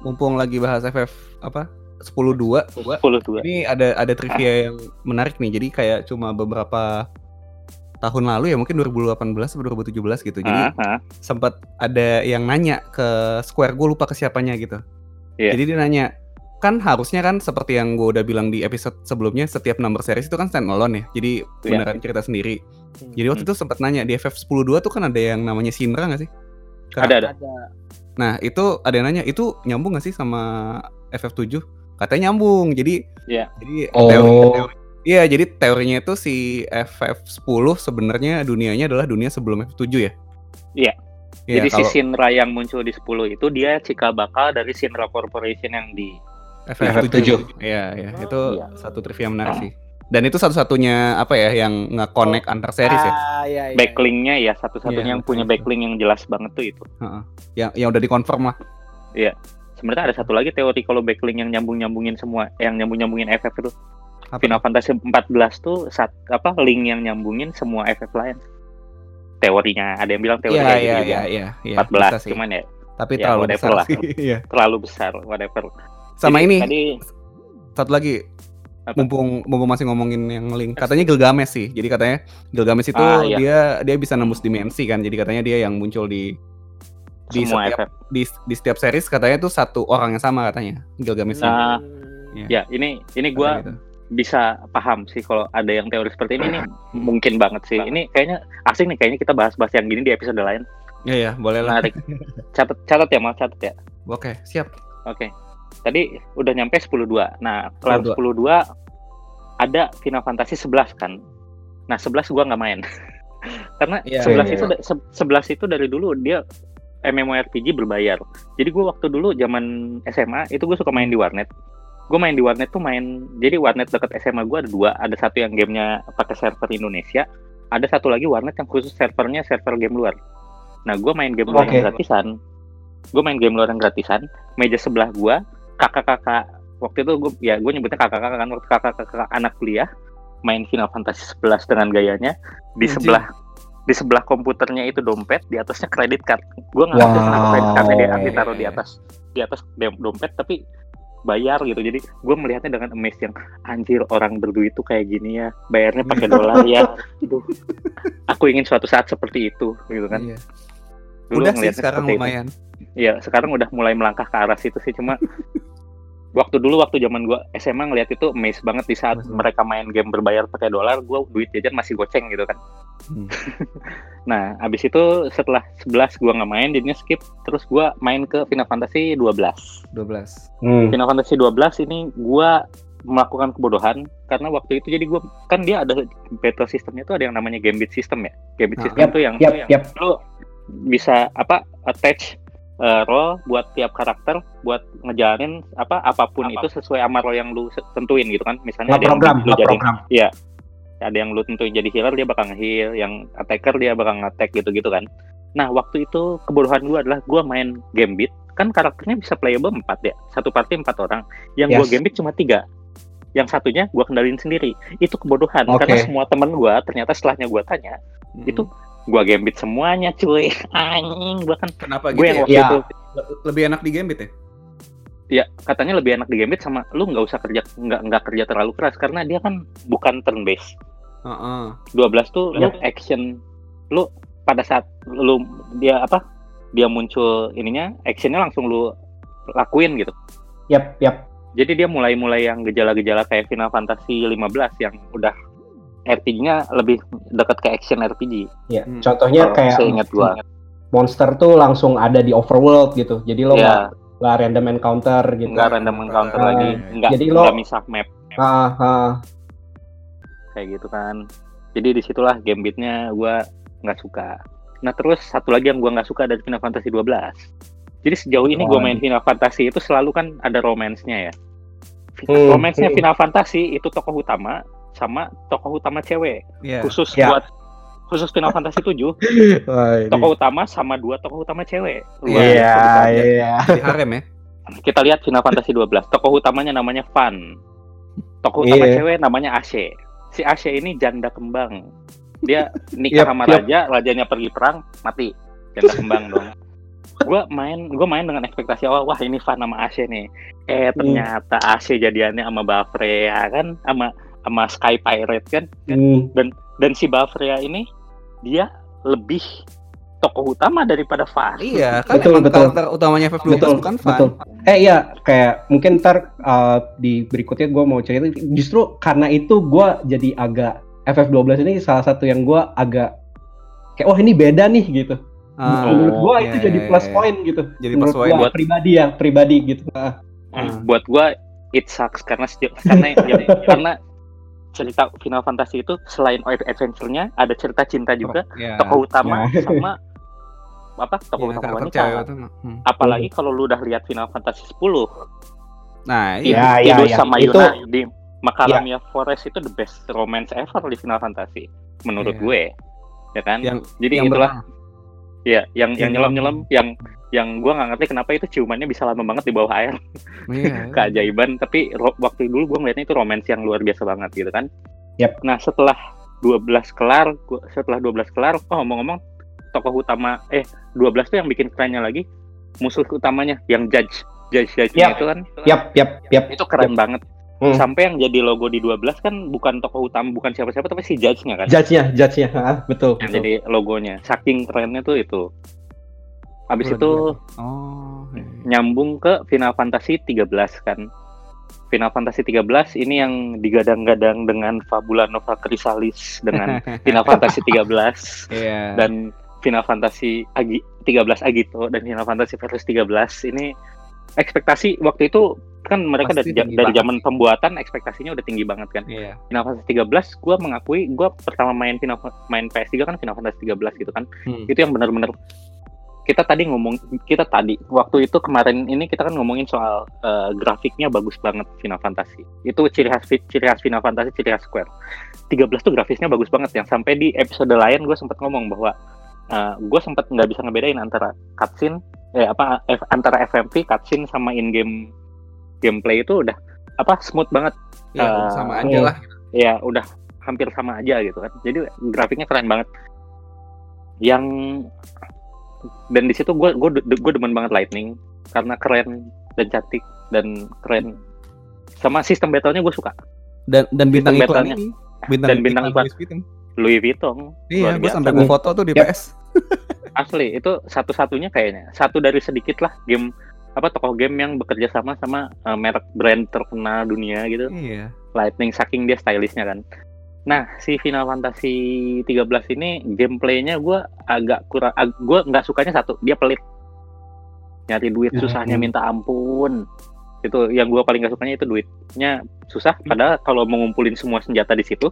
Mumpung lagi bahas FF apa? 10-2. 10 2 Ini ada ada trivia yang menarik nih. Jadi kayak cuma beberapa tahun lalu ya, mungkin 2018 atau 2017 gitu. Jadi Ah, ah. sempat ada yang nanya ke Square, gue lupa ke siapanya gitu. Iya. Jadi dia nanya, kan harusnya kan seperti yang gue udah bilang di episode sebelumnya, setiap number series itu kan standalone ya. Jadi Iya. beneran cerita sendiri. Hmm. Jadi waktu itu sempat nanya di FF102 tuh kan ada yang namanya Shinra nggak sih? ada ada Ada. Nah itu ada yang nanya, itu nyambung nggak sih sama FF7? Katanya nyambung. Jadi Iya. jadi Oh. teori- Iya, jadi teorinya itu si FF10 sebenarnya dunianya adalah dunia sebelum F7 ya? Iya. Iya, Jadi si kalau Shinra yang muncul di 10 itu dia cikal bakal dari Shinra Corporation yang di FF7. FF7. Iya, iya. Oh, Itu iya. satu trivia menarik sih. Dan itu satu-satunya apa ya yang nge-connect antar series ya? Ah, iya, iya. backlinknya ya satu-satunya Iya, yang punya backlink yang jelas banget tuh itu. Yang yang udah dikonfirm lah. Sebenarnya ada satu lagi teori kalau backlink yang nyambung-nyambungin semua, yang nyambung-nyambungin FF itu. Apa? Final Fantasy 14 tuh saat apa link yang nyambungin semua FF lain. Teorinya ada yang bilang teori gitu iya, juga. iya, iya. 14 bisa sih. cuman ya Tapi ya, terlalu besar lah. sih. Iya. terlalu besar whatever. Sama Jadi ini tadi satu lagi Apa? mumpung mumpung masih ngomongin yang link katanya Gilgamesh sih jadi katanya Gilgamesh itu Ah, iya. dia dia bisa nembus dimensi kan jadi katanya dia yang muncul di di semua setiap FF. di, di setiap series katanya tuh satu orang yang sama katanya Gilgamesh. Nah. Iya, Ya, ini ini gua katanya gitu. bisa paham sih kalau ada yang teori seperti ini nih mungkin banget sih. Ini kayaknya asing nih kayaknya kita bahas-bahas yang gini di episode lain. Iya ya boleh lah Menarik. catat catat ya, Mal, catat ya. oke siap Oke. Tadi udah nyampe 10-2. Nah, kelar 10-2. 10-2 ada Final Fantasy 11 kan. Nah, 11 gua nggak main. Karena Iya, 11 iya. itu da- se- 11 itu dari dulu dia MMORPG berbayar. Jadi gua waktu dulu zaman SMA itu gue suka main di warnet. Gue main di warnet tuh main jadi warnet deket SMA gue ada dua. Ada satu yang gamenya pakai server Indonesia. Ada satu lagi warnet yang khusus servernya server game luar. Nah, gue main game luar Oke. yang gratisan. Gue main game luar yang gratisan. Meja sebelah gue kakak-kakak waktu itu gue ya gue nyebutnya kakak-kakak kan waktu kakak-kakak anak kuliah main Final Fantasy 11 dengan gayanya di Anjing. sebelah di sebelah komputernya itu dompet di atasnya kredit card. Gue nggak ngerti kenapa kredit cardnya dia ditaruh di atas di atas dompet tapi bayar gitu. Jadi gue melihatnya dengan amaze yang anjir orang berduit tuh kayak gini ya bayarnya pakai dolar ya. Aduh, aku ingin suatu saat seperti itu gitu kan. Iya. Dulu Udah sih sekarang lumayan. Iya, sekarang udah mulai melangkah ke arah situ sih cuma waktu dulu waktu zaman gua SMA ngeliat itu amazed banget di saat mereka main game berbayar pakai dolar, gua duit jajan masih goceng gitu kan. Hmm. nah, abis itu setelah 11 gua nggak main, jadinya skip. Terus gua main ke Final Fantasy 12. 12. Hmm. Final Fantasy 12 ini gua melakukan kebodohan karena waktu itu jadi gua kan dia ada battle sistemnya tuh ada yang namanya gambit system ya. Gambit Ah. system tuh yang Yap, yap. lu bisa apa attach uh, role buat tiap karakter buat ngejalanin apa apa pun itu sesuai sama role yang lu tentuin gitu kan misalnya ada yang program, lu jadi program. Ada yang lu tentuin jadi healer dia bakal nge-heal yang attacker dia bakal nge-attack gitu-gitu kan nah waktu itu kebodohan gua adalah gua main gambit kan karakternya bisa playable 4 ya satu party empat orang yang gua Yes. gambit cuma tiga yang satunya gua kendalin sendiri itu kebodohan Oke. karena semua temen gua ternyata setelahnya gua tanya Hmm. Itu gua gambit semuanya cuy anjing gua kan kenapa gue gitu yang ya? waktu Ya. itu Le- Lebih enak di Gambit ya? ya katanya lebih enak di gambit sama lu nggak usah kerja nggak nggak kerja terlalu keras karena dia kan bukan turn based Heeh. 12 tuh lu Ya. action lu pada saat lu dia apa dia muncul ininya actionnya langsung lu lakuin gitu Yap, yap. jadi dia mulai-mulai yang gejala-gejala kayak Final Fantasy 15 yang udah RPG-nya lebih dekat ke action RPG Ya, Hmm. contohnya Kalau kayak seingat gua monster tuh langsung ada di overworld gitu. Jadi lo nggak ya nggak random encounter gitu. nggak random encounter Ah, lagi iya. nggak Jadi lo- nggak misah map Ah, ah. Kayak gitu kan jadi di situlah gambitnya gua nggak suka nah terus satu lagi yang gua nggak suka dari Final Fantasy 12 jadi sejauh ini gua Oh. main Final Fantasy itu selalu kan ada romance-nya ya Hmm, romance-nya hmm. Final Fantasy itu tokoh utama sama tokoh utama cewek Iya. khusus Ya. buat khusus Final Fantasy 7 Wah, ini. tokoh utama sama dua tokoh utama cewek Iya, besarnya. iya. Di harem ya? kita lihat Final Fantasy 12 tokoh utamanya namanya Van tokoh utama Iya. cewek namanya Ashe si Ashe ini janda kembang. Dia nikah Yap, sama yap. raja rajanya pergi perang mati. Janda kembang dong. Gua main gua main dengan ekspektasi awal wah ini Van sama Ashe nih. Eh Hmm. ternyata Ashe jadiannya sama Bafrea kan? Sama sama Sky Pirate kan? Hmm, dan si Bafrea ini dia lebih tokoh utama daripada Van Iya, kan Betul, emang betul. karakter utamanya FF12 betul, bukan Van. betul. Eh iya, kayak mungkin ntar uh, di berikutnya gue mau cerita. Justru karena itu gue jadi agak FF12 ini salah satu yang gue agak kayak wah ini beda nih gitu. Ah, Menurut gue iya, itu jadi iya, plus iya. point gitu. Jadi Menurut plus point gua buat- pribadi ya, pribadi gitu. Ah, Eh, Hmm. buat gua it sucks karena karena ya, karena cerita Final Fantasy itu selain adventure-nya ada cerita cinta juga Iya. tokoh utama Ya. sama apa tokoh Iya, utama wanita cewek itu. Hmm. apalagi kalau lu udah lihat Final Fantasy 10 Nah, iya. Ya, ya, ya. sama Itu- Yuna di Macadamia Forest itu the best romance ever di Final Fantasy menurut Iya. gue ya kan Yang jadi yang itulah ya yang yang Yang nyelam nyelam yang yang gua nggak ngerti kenapa itu ciumannya bisa lama banget di bawah air Iya. keajaiban tapi waktu dulu gue ngeliatnya itu romance yang luar biasa banget gitu kan Yap. nah setelah 12 kelar gua, setelah 12 kelar oh ngomong-ngomong tokoh utama eh 12 tuh yang bikin kerennya lagi musuh utamanya yang judge judge judge Yap. itu kan Yap, yap, yap. itu keren banget Hmm. sampai yang jadi logo di 12 kan bukan tokoh utama bukan siapa-siapa tapi si judge-nya kan Judge-nya, judge-nya, Ah, betul. yang betul. jadi logonya saking kerennya tuh itu habis itu. Oh. iya. nyambung ke Final Fantasy 13 kan. Final Fantasy 13 ini yang digadang-gadang dengan Fabula Nova Chrysalis dengan Final Fantasy 13 Iya. dan Final Fantasy Agi 13 Agito dan Final Fantasy Versus 13 ini ekspektasi waktu itu kan mereka Pasti dari, dari zaman pembuatan ekspektasinya udah tinggi banget kan. Iya. Final Fantasy 13 gua mengakui gua pertama main Final main PS3 kan Final Fantasy 13 gitu kan Hmm. itu yang benar-benar kita tadi ngomong kita tadi waktu itu kemarin ini kita kan ngomongin soal eh, grafiknya bagus banget Final Fantasy itu ciri khas ciri khas Final Fantasy ciri khas Square 13 tuh grafisnya bagus banget yang sampai di episode lain gue sempat ngomong bahwa gue sempat nggak bisa ngebedain antara cutscene eh apa F- antara FMV cutscene sama in game gameplay itu udah apa smooth banget Iya, Eh, sama aja oh. lah. ya udah hampir sama aja gitu kan jadi grafiknya keren banget yang dan di situ gue gue gue demen banget lightning karena keren dan cantik dan keren. Sama sistem battle-nya gue suka. Dan dan bintang Sistem iklan battle-nya. ini. Bintang, Dan bintang iklan. Louis Vuitton. Iya, gue sampai gue foto tuh di Yap. PS. Asli itu satu-satunya kayaknya. Satu dari sedikit lah game apa tokoh game yang bekerja sama sama eh, merek brand terkenal dunia gitu. Iya. Lightning saking dia stylishnya kan. Nah, si Final Fantasy 13 ini gameplaynya gue agak kurang, ag- gue nggak sukanya satu, dia pelit. Nyari duit Ya, susahnya hmm. minta ampun. Itu yang gue paling nggak sukanya itu duitnya susah. Padahal kalau mau ngumpulin semua senjata di situ,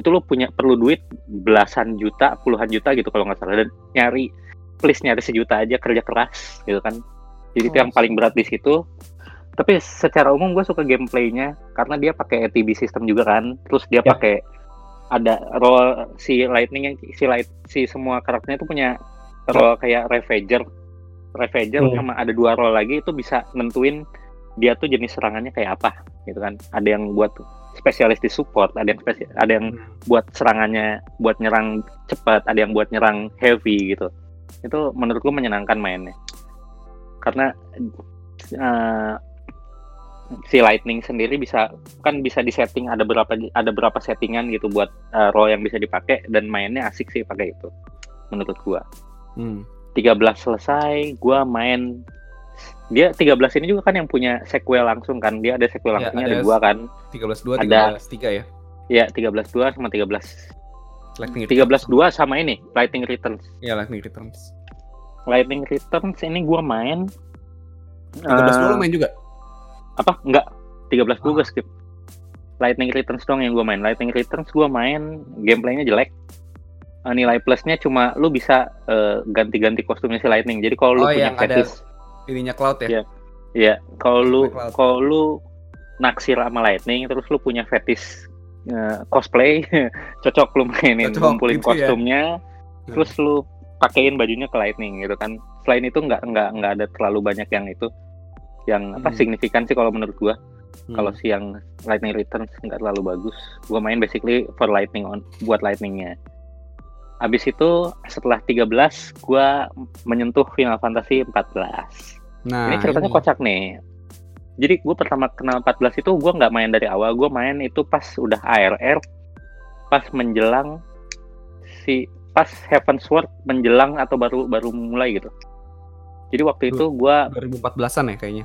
itu lo punya perlu duit belasan juta, puluhan juta gitu kalau nggak salah. Dan nyari, please nyari sejuta aja kerja keras gitu kan. Jadi itu Oh, yang paling berat di situ tapi secara umum gue suka gameplaynya karena dia pakai ATB system juga kan terus dia Ya. pakai ada role si lightning yang si light si semua karakternya itu punya role kayak ravager ravager Hmm. sama ada dua role lagi itu bisa nentuin dia tuh jenis serangannya kayak apa gitu kan ada yang buat spesialis di support ada yang spesial ada yang buat serangannya buat nyerang cepat ada yang buat nyerang heavy gitu. Itu menurut gue menyenangkan mainnya. Karena eh, si lightning sendiri bisa kan bisa disetting ada berapa ada berapa settingan gitu buat eh, role yang bisa dipakai dan mainnya asik sih pakai itu menurut gua. Hmm. 13 selesai gua main dia 13 ini juga kan yang punya sequel langsung kan? Dia ada sequel Ya, langsungnya ada ada dua kan? 13 2 Ada. 13 3 ya. ya 13 2 sama 13 Lightning 13 2 sama ini Lightning Returns. Iya, Lightning Returns. Lightning Returns ini gua main 13 eh, dulu main juga. apa? Enggak. 13 Ah. gue skip. Lightning Returns dong yang gue main. Lightning Returns gue main gameplaynya jelek. Eh, nilai plusnya cuma lu bisa eh, ganti-ganti kostumnya si Lightning. Jadi kalau lu Oh, punya yang ada fetish Ininya Cloud ya. Iya. ya kalau lu kalau lu naksir sama Lightning terus lu punya fetish eh, cosplay cocok lu mainin Cocok, ngumpulin gitu ya. kostumnya Hmm. terus lu pakein bajunya ke Lightning gitu kan selain itu nggak nggak nggak ada terlalu banyak yang itu yang apa Hmm. signifikan sih kalau menurut gua Hmm. kalau si yang Lightning Returns nggak terlalu bagus gue main basically for Lightning on buat Lightningnya Abis itu setelah 13 gue menyentuh Final Fantasy 14 nah, ini ceritanya kocak nih jadi gue pertama kenal 14 itu gue nggak main dari awal gue main itu pas udah ARR pas menjelang si pas Heaven's Sword menjelang atau baru baru mulai gitu jadi waktu itu gue 2014-an ya kayaknya.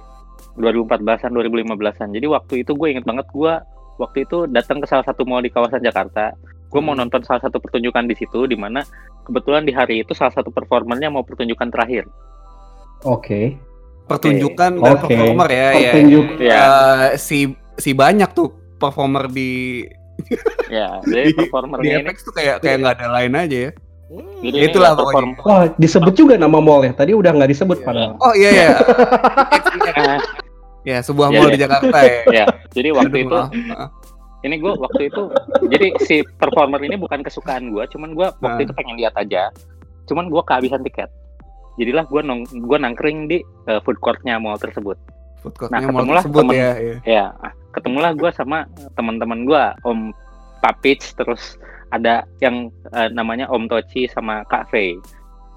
2014-an 2015-an. Jadi waktu itu gue inget banget gue waktu itu datang ke salah satu mall di kawasan Jakarta. Gue mau Hmm. nonton salah satu pertunjukan di situ di mana kebetulan di hari itu salah satu performernya mau pertunjukan terakhir. Oke. Pertunjukan dan Oke. performer ya, ya. Pertunjuk. Ya, Eh, si si banyak tuh performer di ya. Jadi di, di ini Apex tuh kayak kayak nggak ada lain aja ya. Hmm. jadi Itulah perform Wah, disebut juga nama mall ya. Tadi udah nggak disebut padahal. Oh iya ya. Ah, ya, sebuah Iya, mall iya. di Jakarta ya. ya. Jadi waktu Aduh, itu maaf, ini gue waktu itu jadi si performer ini bukan kesukaan gue, cuman gue waktu Ah. itu pengen lihat aja. Cuman gue kehabisan tiket. Jadilah gue nong gue nangkring di eh, food courtnya mall tersebut. food Nah, courtnya mall ketemulah tersebut temen- ya. ya. ya ketemulah gue sama teman-teman gue Om Papich terus ada yang eh, namanya Om Tochi sama Kak Fei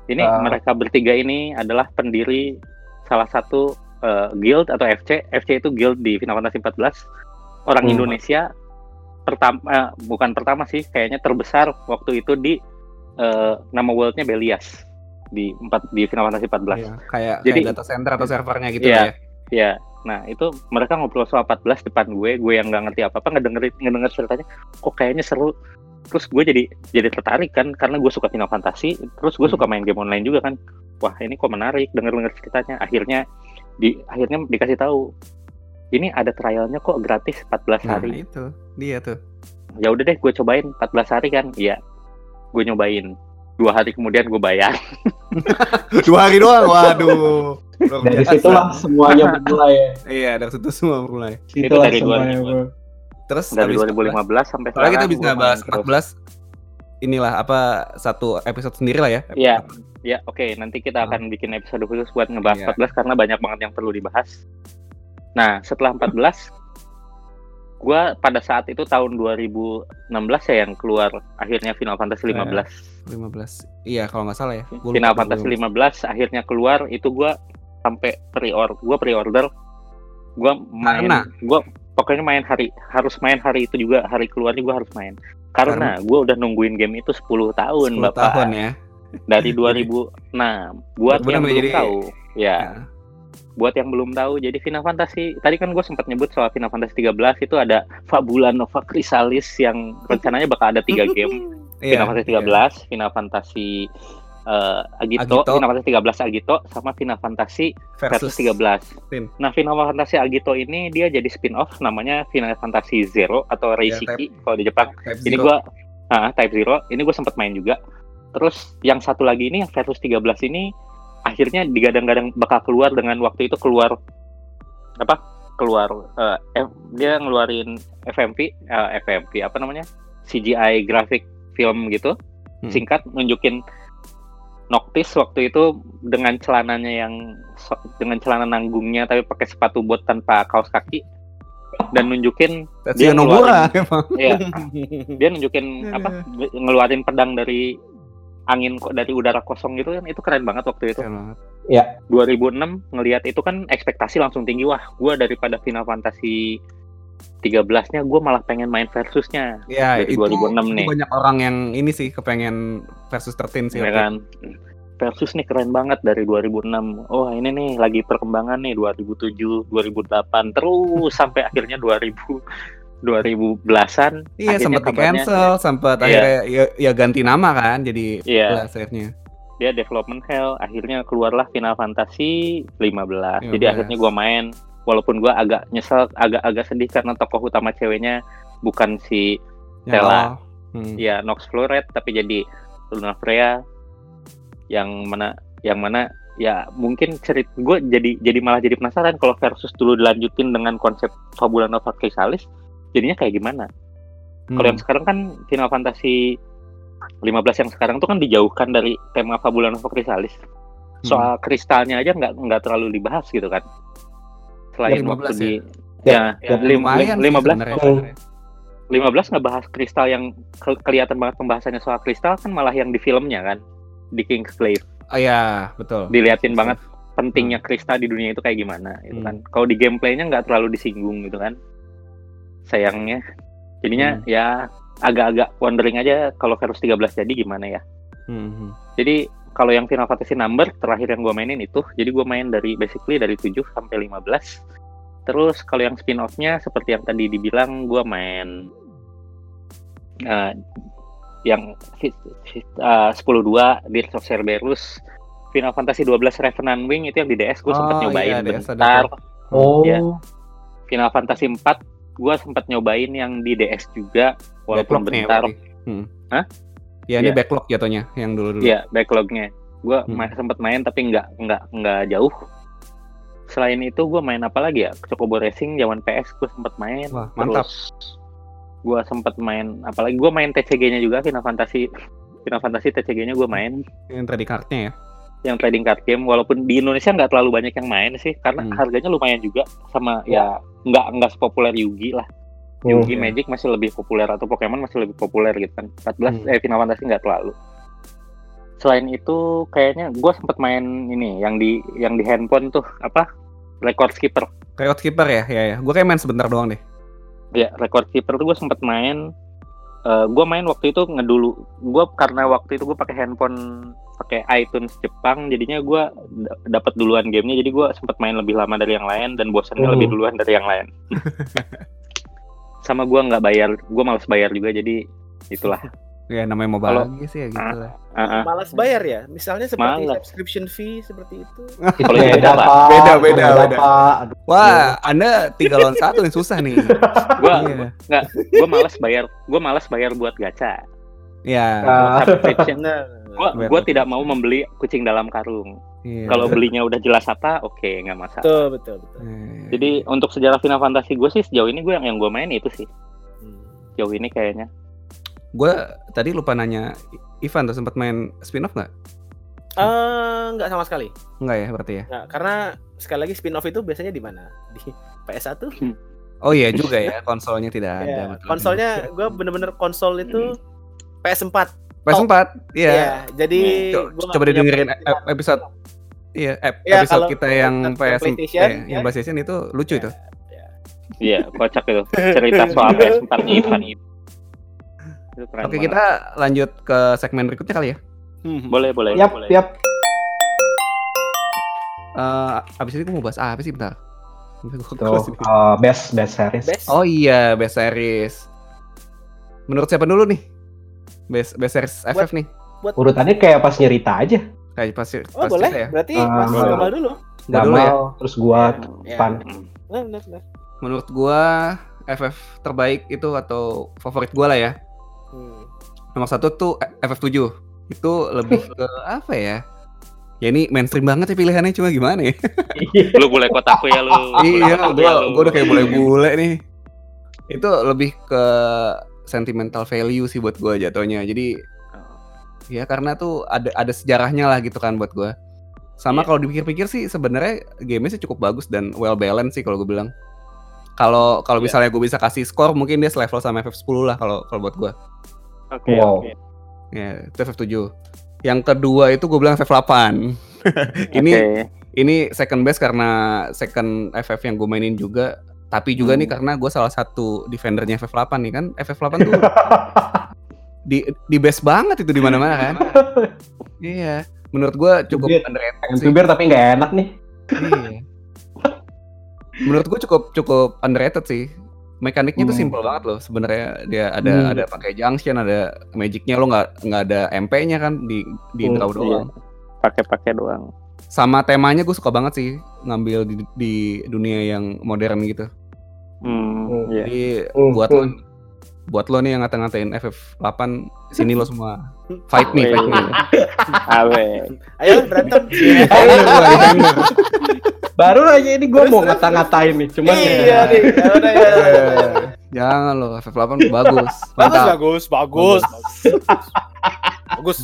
ini Ah. mereka bertiga ini adalah pendiri salah satu eh, guild atau FC FC itu guild di Final Fantasy 14 orang Hmm. Indonesia pertama bukan pertama sih kayaknya terbesar waktu itu di eh, nama worldnya Belias di empat di Final Fantasy 14 Iya, kayak Jadi- kayak data center atau servernya gitu Iya. ya. Ya, nah itu mereka ngobrol soal 14 depan gue, gue yang nggak ngerti apa-apa ngedengerin ngedenger ceritanya, kok kayaknya seru. Terus gue jadi jadi tertarik kan karena gue suka Final Fantasy, terus gue suka main game online juga kan. Wah ini kok menarik denger-denger ceritanya. Akhirnya di akhirnya dikasih tahu ini ada trialnya kok gratis 14 Nah, hari. itu dia tuh. Ya udah deh gue cobain 14 hari kan. Iya, gue nyobain. Dua hari kemudian gue bayar. Dua hari doang. Waduh. Luar Dari biasa. situlah semuanya bermulai. ya. Iya, dari situ semua mulai. Situlah dari semuanya. 2000. bro. Terus Dari habis 2015 sampai Soalnya kita sekarang bisa bahas terus. 14 inilah apa satu episode sendiri lah ya. Iya. Ya, oke. Nanti kita Hmm. akan bikin episode khusus buat ngebahas Iya. 14 karena banyak banget yang perlu dibahas. Nah, setelah 14, gua pada saat itu tahun 2016 ya yang keluar akhirnya Final Fantasy 15. 15. Iya, kalau nggak salah ya. Gua Final Fantasy 15. 15 akhirnya keluar itu gua sampai pre-order, gua pre-order Gua main, Karena? gua pokoknya main hari harus main hari itu juga hari keluarnya gua harus main. Karena gua udah nungguin game itu 10 tahun, 10 Bapak. tahun ya. Dari 2006. Buat 2006 yang belum jadi- tahu, ya. Ya. Buat yang belum tahu, jadi Final Fantasy tadi kan gue sempat nyebut soal Final Fantasy 13 itu ada Fabula Nova Chrysalis yang rencananya bakal ada tiga game. Iya, Final Fantasy 13, Final Fantasy eh, Agito, Agito. Final Fantasy 13 Agito, sama Final Fantasy versus, 13. Tin. Nah, Final Fantasy Agito ini dia jadi spin-off namanya Final Fantasy Zero atau Reishiki kalau di Jepang. Type Ini gua ah, Type Zero, ini gue sempat main juga. Terus yang satu lagi ini yang versus 13 ini akhirnya digadang-gadang bakal keluar dengan waktu itu keluar apa? Keluar eh, F- dia ngeluarin FMV, eh, FMV apa namanya? CGI graphic film gitu Hmm. singkat nunjukin Noctis waktu itu dengan celananya yang dengan celana nanggungnya tapi pakai sepatu bot tanpa kaos kaki dan nunjukin Tetsuya dia emang. ya dia nunjukin apa ngeluarin pedang dari angin kok dari udara kosong gitu kan itu keren banget waktu itu Keren banget. 2006 ngelihat itu kan ekspektasi langsung tinggi wah gua daripada Final Fantasy 13-nya gue malah pengen main versusnya Ya, Dari itu, 2006 itu nih. banyak orang yang ini sih kepengen versus 13 sih. ya kan versus nih keren banget dari 2006 oh ini nih lagi perkembangan nih 2007 2008 terus sampai akhirnya 2000 2010-an Iya akhirnya sempat di cancel, sempat Iya. akhirnya ya, ya ganti nama kan jadi Iya. Blast akhirnya. dia development hell akhirnya keluarlah Final Fantasy 15 jadi 15. akhirnya gua main walaupun gua agak nyesel agak-agak sedih karena tokoh utama ceweknya bukan si Ya, Stella. oh. Hmm. ya Nox Floret tapi jadi Luna Freya yang mana yang mana ya mungkin cerit gue jadi jadi malah jadi penasaran kalau versus dulu dilanjutin dengan konsep Fabula Nova Chrysalis jadinya kayak gimana kalau Hmm. yang sekarang kan Final Fantasy 15 yang sekarang tuh kan dijauhkan dari tema Fabula Nova Chrysalis soal kristalnya aja nggak nggak terlalu dibahas gitu kan selain 15 waktu ya? di Ya, ya, ya, lim- Lumayan lim- sih 15 sebenarnya. Hmm. 15 nggak bahas kristal yang ke- kelihatan banget pembahasannya soal kristal kan malah yang di filmnya kan di Kingsglaive Oh iya, betul. diliatin banget pentingnya kristal di dunia itu kayak gimana gitu Hmm. kan kalau di gameplaynya nggak terlalu disinggung gitu kan sayangnya jadinya Hmm. ya agak-agak wondering aja kalau Verus 13 jadi gimana ya Hmm, hmm. jadi kalau yang Final Fantasy number terakhir yang gue mainin itu jadi gue main dari basically dari 7 sampai 15 terus kalau yang spin off-nya seperti yang tadi dibilang gue main eh, yang fi- eh, 10-2 Dirge of Cerberus Final Fantasy 12 Revenant Wing itu yang di DS gue sempat Oh, nyobain iya, DS ada bentar Oh, Ya. Final Fantasy 4 gue sempat nyobain yang di DS juga walaupun Backlog ya bentar berarti. Hmm. Hah? Ya ini Iya. backlog jatuhnya yang dulu-dulu. Iya, backlognya. Gue Hmm. sempat main tapi nggak nggak nggak jauh. Selain itu gue main apa lagi ya? Chocobo Racing zaman PS gue sempat main. Wah, mantap. Terus gue sempat main apalagi gue main TCG-nya juga Final Fantasy Final Fantasy TCG-nya gue main Yang trading card-nya ya. Yang trading card game walaupun di Indonesia nggak terlalu banyak yang main sih karena Hmm. harganya lumayan juga sama ya nggak nggak sepopuler Yugi lah Hmm. Yugi iya. Magic masih lebih populer atau Pokemon masih lebih populer gitu kan 14 Hmm. eh Final Fantasy nggak terlalu selain itu kayaknya gue sempet main ini yang di yang di handphone tuh apa Record Skipper Record Keeper ya, ya ya. Gue kayak main sebentar doang deh. ya Record Keeper tuh gue sempet main Eh gue main waktu itu ngedulu gue karena waktu itu gue pakai handphone pakai iTunes Jepang jadinya gue dapat duluan gamenya jadi gue sempet main lebih lama dari yang lain dan bosannya Hmm. lebih duluan dari yang lain sama gue nggak bayar gue males bayar juga jadi itulah Ya namanya mau Kalau- lagi sih ya gitu lah. Ah, ah. Malas bayar ya, misalnya seperti Malas. subscription fee seperti itu. Itu Kalau beda, beda, Pak. Beda, beda, Beda, beda. Wah, Anda tiga lawan satu yang susah nih. gue Iya. gue malas bayar gue malas bayar buat gacha Ya. Ah. subscription Gue buat tidak mau membeli kucing dalam karung iya. kalau belinya udah jelas apa oke nggak masalah betul betul betul. Eh, jadi untuk sejarah Final Fantasy gue sih sejauh ini gue yang yang gue main itu sih Hmm. sejauh ini kayaknya gue tadi lupa nanya Ivan tuh sempat main spin-off nggak? Eh, nggak sama sekali. Enggak ya berarti ya. Nggak, karena sekali lagi spin off itu biasanya di mana? Di PS1. Oh iya juga ya, konsolnya tidak ada. Betul. konsolnya gue bener-bener konsol itu PS4. PS4. Iya. Iya, jadi Co- gua nggak coba punya didengerin PS5. ep- episode Iya, ep- Ya, episode kalau- kita yang yang PS PlayStation, eh, yang ya. PlayStation itu lucu itu. Iya, kocak itu. Cerita soal PS4 Ivan itu. Oke, banget. kita lanjut ke segmen berikutnya kali ya. Hmm. boleh boleh. Yap, boleh. yap. Eh, abis ini gue mau bahas apa sih bentar? Tuh, ini. uh, best best series. Best. Oh iya, best series. Menurut siapa dulu nih? Best best series FF nih. Urutannya kayak pas nyerita aja. Kayak pasti Oh pasti boleh, ya. berarti Ah, Mas boleh. Gamal dulu. Gamal, terus gua, Ya. Pan. Benar, benar, benar. Menurut gua FF terbaik itu atau favorit gua lah ya. Hmm. Nomor satu tuh FF7. Itu lebih ke apa ya? Ya ini mainstream banget ya pilihannya cuma gimana ya? Lu boleh kotaku ya lu. iya, Bule kotaku ya, gua, udah kayak bule-bule nih. Itu lebih ke sentimental value sih buat gua jatuhnya. Jadi ya karena tuh ada ada sejarahnya lah gitu kan buat gua. Sama Iya. kalau dipikir-pikir sih sebenarnya gamenya sih cukup bagus dan well balanced sih kalau gue bilang. Kalau kalau Iya. misalnya gue bisa kasih skor mungkin dia selevel sama FF10 lah kalau kalau buat gua. Oke, Wow. oke. Ya, itu FF7. Yang kedua itu gue bilang FF8. ini Oke. ini second best karena second FF yang gue mainin juga. Tapi juga Hmm. nih karena gue salah satu defendernya FF8 nih kan. FF8 tuh di di best banget itu di mana-mana kan. iya. Menurut gue cukup underrated sih. tapi nggak enak nih. Iya. Menurut gue cukup cukup underrated sih. Mekaniknya tuh Hmm. simple banget loh. Sebenarnya dia ada Hmm. ada pakai junction, ada magicnya lo nggak nggak ada MP-nya kan di di Hmm, draw iya. doang. Pakai-pakai doang. Sama temanya gue suka banget sih ngambil di, di dunia yang modern gitu. Hmm, Hmm. iya. Jadi Hmm, buat lo buat lo nih yang ngata-ngatain FF8 sini lo semua fight me, fight me. Awe. Ayo berantem. Gua, defender. Baru aja ini gua Terus, mau ngata-ngatain nih, cuman iya ya. nih. Ya udah ya. Eh, Jangan lo FF8 bagus. Bagus, Mantap. bagus, bagus. Bagus.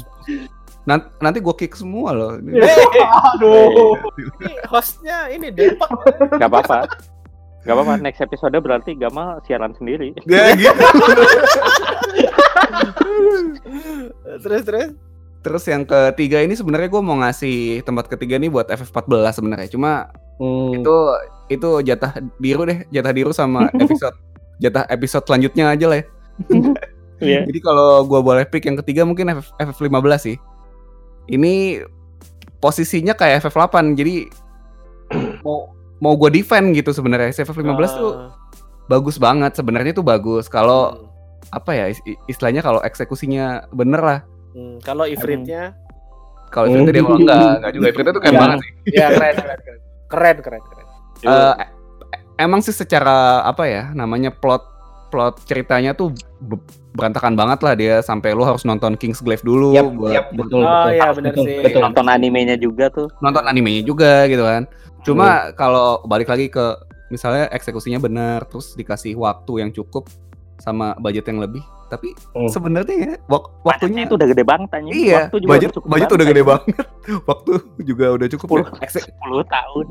Nan- Nanti gue kick semua loh. Aduh. Ini hostnya ini Depak. Gak apa-apa. Gak apa-apa. Next episode berarti Gamal siaran sendiri. Ya gitu. Terus terus. Terus yang ketiga ini sebenarnya gue mau ngasih tempat ketiga nih buat FF14 sebenarnya. Cuma Hmm. itu itu jatah biru deh, jatah biru sama episode jatah episode selanjutnya aja lah ya. Iya. Jadi kalau gue boleh pick yang ketiga mungkin FF, FF15 sih. Ini posisinya kayak FF8 jadi mau mau gue defend gitu sebenarnya. FF15 tuh Ah. bagus banget sebenarnya tuh bagus. Kalau Hmm. apa ya is- istilahnya kalau eksekusinya bener lah. Hmm, kalau ifritnya Kalau Hmm. itu dia mau enggak, enggak juga. Itu tuh keren Ya. banget sih. ya keren keren keren. Keren keren keren. Eh, e- emang sih secara apa ya namanya plot plot ceritanya tuh berantakan banget lah dia sampai lu harus nonton King's Glaive dulu Yap, buat, yap, buat betul, Oh, betul. iya, benar Betul, sih. betul. Nonton animenya juga tuh. nonton animenya juga gitu kan. Cuma kalau balik lagi ke misalnya eksekusinya benar terus dikasih waktu yang cukup sama budget yang lebih, tapi Hmm. sebenarnya ya wak- Waktunya itu udah gede banget tanya. Iya, Waktu juga budget udah cukup budget udah gede banget. Waktu juga udah cukup. ya. 10, Ekse- 10 tahun.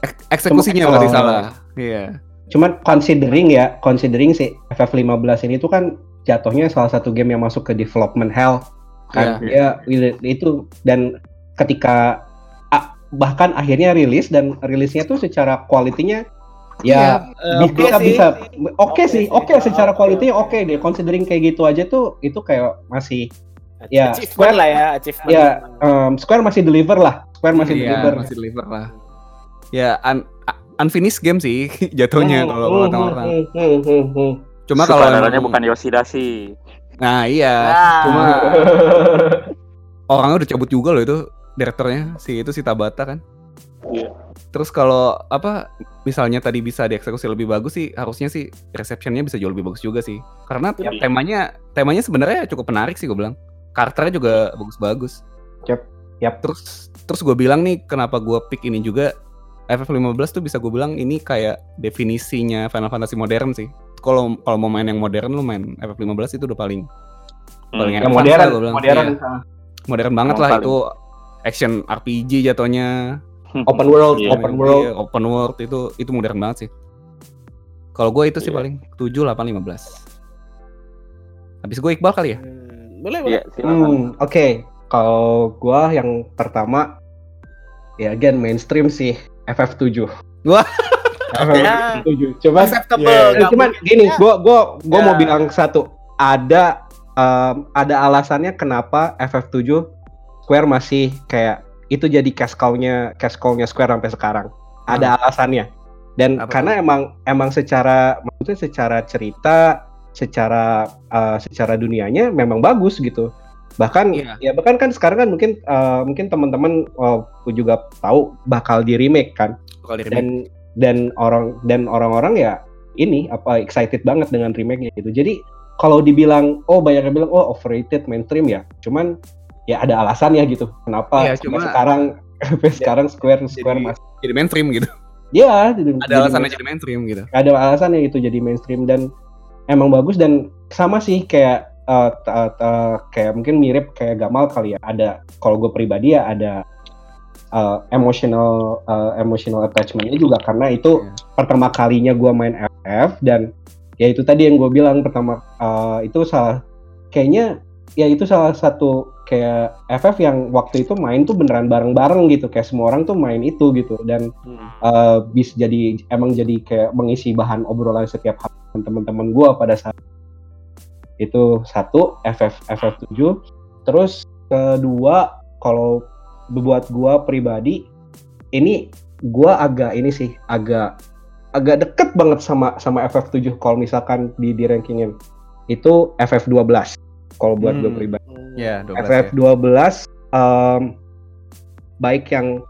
ek- eksekusinya Cuma- berarti salah. Iya. Cuman considering ya, considering si FF15 ini tuh kan jatuhnya salah satu game yang masuk ke development hell kan. Iya. Ya itu dan ketika ah, bahkan akhirnya rilis dan rilisnya tuh secara kualitinya ya Eh, bisa oke sih. bisa oke Oke sih sih. oke secara Oke, kualitinya oke. oke deh considering kayak gitu aja tuh itu kayak masih ya, achievement Square- lah ya achievement. ya um, Square masih deliver lah Square masih Iya, deliver masih deliver lah. Ya un- un- unfinished game sih jatuhnya Hmm, kalau hmm, kalau kata orang. hmm, hmm, hmm, hmm. Cuma kalau Sutradaranya emang- bukan Yoshida sih. Nah, iya. Ah. Cuma orangnya udah cabut juga loh itu direkturnya si itu si Tabata kan. Iya. Terus kalau apa misalnya tadi bisa dieksekusi lebih bagus sih harusnya sih receptionnya bisa jauh lebih bagus juga sih. Karena Yap. temanya temanya sebenarnya cukup menarik sih gue bilang. Karakternya juga bagus-bagus. Yap, yap. Terus terus gue bilang nih kenapa gue pick ini juga FF15 tuh bisa gue bilang ini kayak definisinya Final Fantasy modern sih. Kalau kalau mau main yang modern lu main FF15 itu udah paling Paling Hmm. yang Advance modern lah bilang. modern Iya. modern banget lah paling. itu action RPG jatuhnya. open world Iya. open world Iya, open world itu itu modern banget sih. Kalau gue itu sih Iya. paling 7 8 15. Habis gue Iqbal kali ya? Hmm, boleh boleh. Iya, silakan. Hmm, oke. Kalau gua yang pertama ya again mainstream sih FF7. Wah. FF7. Coba Acceptable. Yeah. nggak cuman mungkin. gini, Ya. gua gua gua mau Ya. bilang satu. Ada um, ada alasannya kenapa FF7 Square masih kayak itu jadi cash cow-nya cash cow-nya Square sampai sekarang. Ada alasannya. Dan Apa karena emang emang secara maksudnya secara cerita, secara uh, secara dunianya memang bagus gitu. Bahkan Iya. ya bahkan kan sekarang kan mungkin uh, mungkin teman-teman uh, juga tahu bakal di remake kan Kalau di remake. dan dan orang dan orang-orang ya ini apa excited banget dengan remake-nya gitu. Jadi kalau dibilang oh banyak yang bilang oh overrated mainstream ya. Cuman ya ada alasannya gitu. Kenapa Iya, sampai cuma- sekarang sampai sekarang Square Square Jadi- masih jadi mainstream gitu. ya jadi- Ada jadi alasannya jadi mainstream gitu. ada alasannya itu jadi mainstream dan emang bagus dan sama sih kayak eh, t- t- kayak mungkin mirip kayak Gamal kali ya ada kalau gue pribadi ya ada eh, emotional eh, emotional attachmentnya juga karena itu Iya. pertama kalinya gue main FF dan ya itu tadi yang gue bilang pertama eh, itu salah kayaknya ya itu salah satu kayak FF yang waktu itu main tuh beneran bareng-bareng gitu kayak semua orang tuh main itu gitu dan Hmm. eh bisa jadi emang jadi kayak mengisi bahan obrolan setiap hari teman-teman gue pada saat itu satu FF FF7 terus kedua kalau buat gue pribadi ini gue agak ini sih agak agak deket banget sama sama FF7 kalau misalkan di di rankingin itu FF12 kalau buat gue Hmm. pribadi Ya, 12 ya. FF12 em, baik yang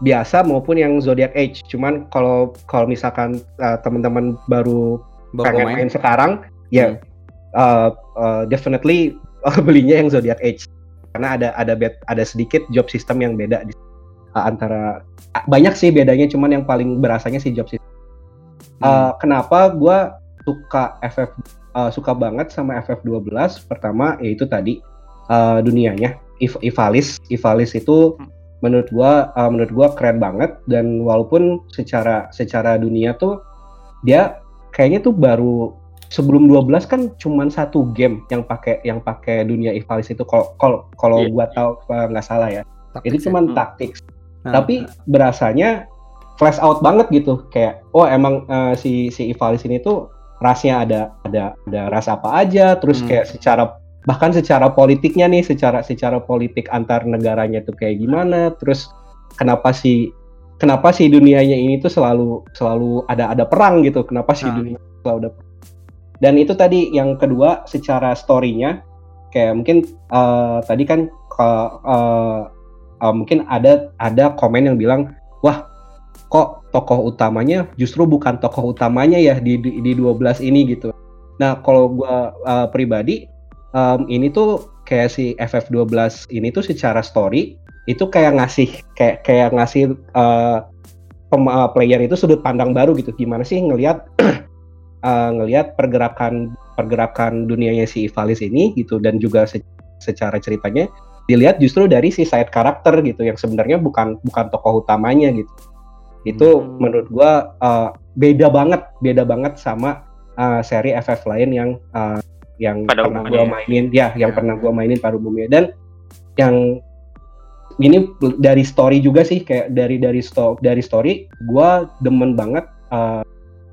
biasa maupun yang Zodiac Age. Cuman kalau kalau misalkan uh, teman-teman baru Baru pengen main. main sekarang, ya uh, uh, definitely uh, belinya yang Zodiac Age. Karena ada ada bet- ada sedikit job system yang beda di uh, antara uh, banyak sih bedanya, cuman yang paling berasanya sih job system. Uh, kenapa gua suka FF uh, suka banget sama FF12? Pertama yaitu tadi uh, dunianya Iv- Ivalis Ivalis itu menurut gua uh, menurut gua keren banget dan walaupun secara secara dunia tuh dia kayaknya tuh baru sebelum 12 kan cuman satu game yang pakai yang pakai dunia Ivalis itu kalau kalau kalau Iya. gua tahu nggak salah ya Taktik itu sih. cuman Hmm. taktik Nah, tapi berasanya flash out banget gitu kayak oh emang uh, si si Ivalis ini tuh rasnya ada ada ada ras apa aja terus Hmm. kayak secara bahkan secara politiknya nih secara secara politik antar negaranya tuh kayak gimana terus kenapa sih kenapa sih dunianya ini tuh selalu selalu ada ada perang gitu kenapa sih Ah. dunia selalu ada perang. Dan itu tadi yang kedua secara storynya kayak mungkin uh, tadi kan uh, uh, uh, mungkin ada ada komen yang bilang wah kok tokoh utamanya justru bukan tokoh utamanya ya di di, di 12 ini gitu. Nah, kalau gua uh, pribadi um, ini tuh kayak si FF12 ini tuh secara story itu kayak ngasih kayak kayak ngasih uh, pem- uh, player itu sudut pandang baru gitu. Gimana sih ngelihat uh, ngelihat pergerakan pergerakan dunianya si Ivalis ini gitu dan juga se- secara ceritanya dilihat justru dari si side karakter gitu yang sebenarnya bukan bukan tokoh utamanya gitu itu Hmm. menurut gua uh, beda banget beda banget sama uh, seri FF lain yang uh, yang Pada pernah umumnya gua mainin ya yang Ya. pernah gua mainin pada umumnya dan yang ini dari story juga sih kayak dari dari sto dari story gua demen banget uh,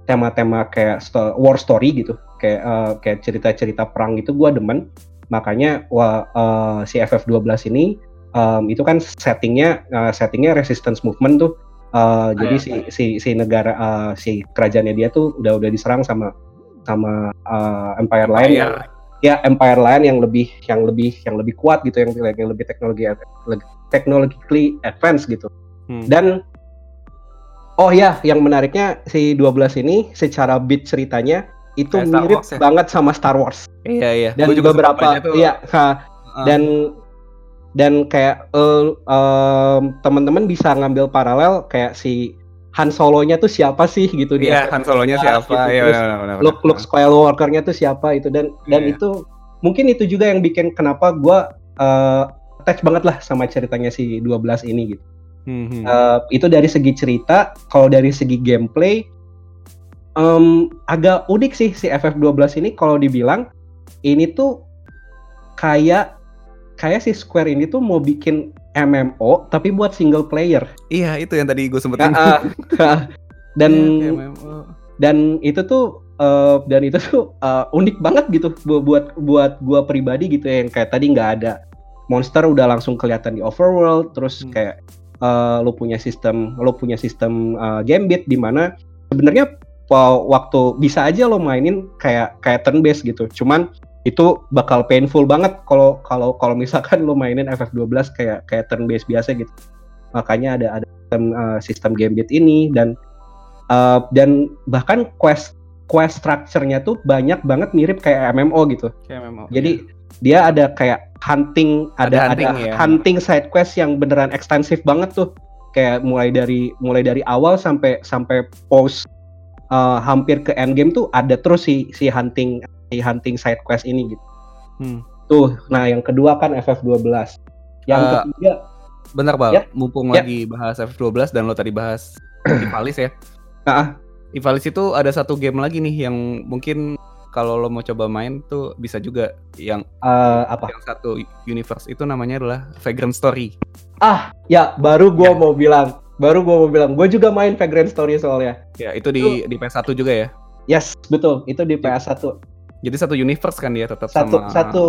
tema-tema kayak sto- war story gitu kayak uh, kayak cerita-cerita perang gitu gua demen makanya wah, uh, si FF12 ini um, itu kan settingnya uh, settingnya resistance movement tuh Uh, jadi iya. si si si negara uh, si kerajaannya dia tuh udah udah diserang sama sama uh, empire lain ya empire lain yang lebih yang lebih yang lebih kuat gitu yang yang lebih teknologi technologically advance gitu. Hmm. Dan oh ya yang menariknya si 12 ini secara beat ceritanya itu Kayak mirip Wars ya? banget sama Star Wars. Iya iya. Dan Gua juga beberapa iya ha, Uh, dan dan kayak eh, em, teman-teman bisa ngambil paralel kayak si Han Solo-nya tuh siapa sih gitu Iya, dia. Han Solo-nya Ah, siapa? gitu. Iya, Terus benar, benar, Luke benar. Luke Skywalker-nya tuh siapa itu dan dan Iya. itu mungkin itu juga yang bikin kenapa gua eh, attach banget lah sama ceritanya si 12 ini gitu. Hmm, hmm. Eh, itu dari segi cerita, kalau dari segi gameplay em, agak unik sih si FF12 ini kalau dibilang ini tuh kayak kayak si Square ini tuh mau bikin MMO tapi buat single player. Iya, itu yang tadi gue sebutin. Ah. dan MMO. dan itu tuh eh, dan itu tuh eh, unik banget gitu bu- buat buat gua pribadi gitu ya yang kayak tadi nggak ada monster udah langsung kelihatan di overworld terus Hmm. kayak eh, lo punya sistem lo punya sistem eh, gambit di mana sebenarnya wa- waktu bisa aja lo mainin kayak kayak turn based gitu. Cuman itu bakal painful banget kalau kalau kalau misalkan lo mainin FF12 kayak kayak turn based biasa gitu. Makanya ada ada sistem eh, sistem gambit ini dan eh, dan bahkan quest quest structure-nya tuh banyak banget mirip kayak MMO gitu. Kayak MMO. jadi dia ada kayak hunting, Ada ada ada hunting hunting, ya. side quest yang beneran ekstensif banget tuh. Kayak mulai dari mulai dari awal sampai sampai post uh, hampir ke end game tuh ada terus si si hunting si hunting side quest ini gitu. Hmm. Tuh, nah yang kedua kan FF12. Yang Eh, ketiga Bentar, Bal. Ya. Mumpung Ya. lagi bahas F12 dan lo tadi bahas Ivalis ya. Ah. Ivalis itu ada satu game lagi nih yang mungkin kalau lo mau coba main tuh bisa juga yang eh, apa? yang satu universe itu namanya adalah Vagrant Story. Ah, ya baru gua Ya. mau bilang. Baru gua mau bilang, gue juga main Vagrant Story soalnya. Ya, itu di di PS1 juga ya. Yes, betul. Itu di PS1. Jadi satu universe kan dia tetap satu sama satu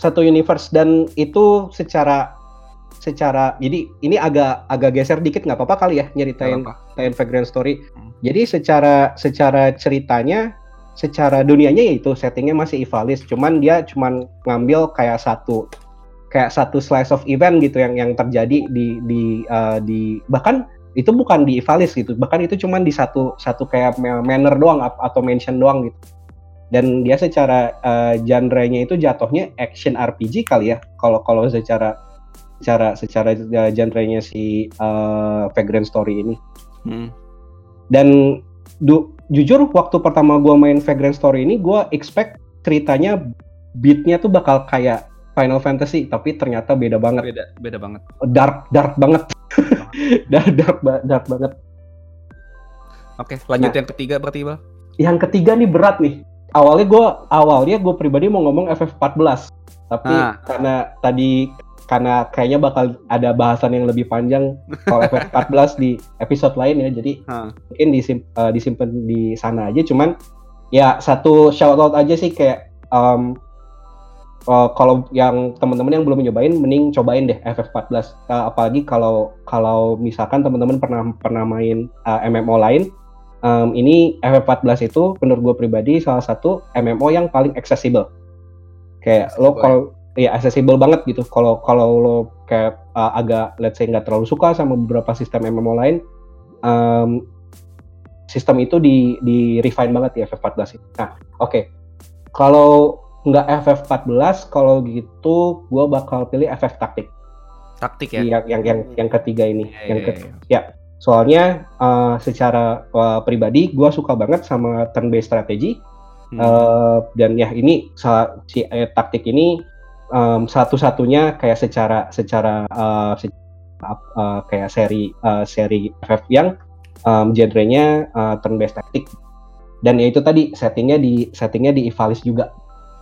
satu universe dan itu secara secara jadi ini agak agak geser dikit nggak apa-apa kali ya nyeritain apa. Vagrant Story. Hmm. Jadi secara secara ceritanya secara dunianya ya itu settingnya masih Ivalice, cuman dia cuman ngambil kayak satu kayak satu slice of event gitu yang yang terjadi di di uh, di bahkan itu bukan di Ivalice gitu, bahkan itu cuman di satu satu kayak ma- manor doang atau mansion doang gitu. Dan dia secara uh, genre-nya itu jatuhnya action RPG kali ya. Kalau kalau secara secara secara uh, genre-nya si uh, Vagrant Story ini Hmm. dan du- jujur waktu pertama gua main Vagrant Story ini gua expect ceritanya beatnya tuh bakal kayak Final Fantasy tapi ternyata beda banget Beda beda banget. dark dark banget dark dark, dark banget Oke, lanjut Nah. yang ketiga berarti, Bal. yang ketiga nih berat nih awalnya gua awalnya gue pribadi mau ngomong FF14 tapi Ah. karena tadi karena kayaknya bakal ada bahasan yang lebih panjang soal FF14 di episode lain ya. Jadi Ah. mungkin disim, eh, disimpan di sana aja. Cuman ya satu shout out aja sih kayak em, eh, kalau yang teman-teman yang belum nyobain mending cobain deh FF14 Eh, apalagi kalau kalau misalkan teman-teman pernah pernah main eh, MMO lain em, ini FF14 itu menurut gue pribadi salah satu MMO yang paling accessible. Kayak lo Accessible, kalau ya accessible banget gitu kalau kalau lo kayak eh, agak let's say nggak terlalu suka sama beberapa sistem MMO lain em, sistem itu di di refine banget di FF14 ini. Nah, oke. Kalau nggak FF14, kalau gitu gue bakal pilih FF Taktik. Taktik ya. Yang yang yang yang ketiga ini. Iya, yang iya, ke- iya. soalnya eh, secara eh, pribadi gue suka banget sama turn based strategy Hmm. Eh, dan ya ini si eh, taktik ini em, satu-satunya kayak secara secara eh, se- eh, kayak seri eh, seri FF yang em, genrenya eh, turn based taktik dan ya itu tadi settingnya di settingnya di Ivalice juga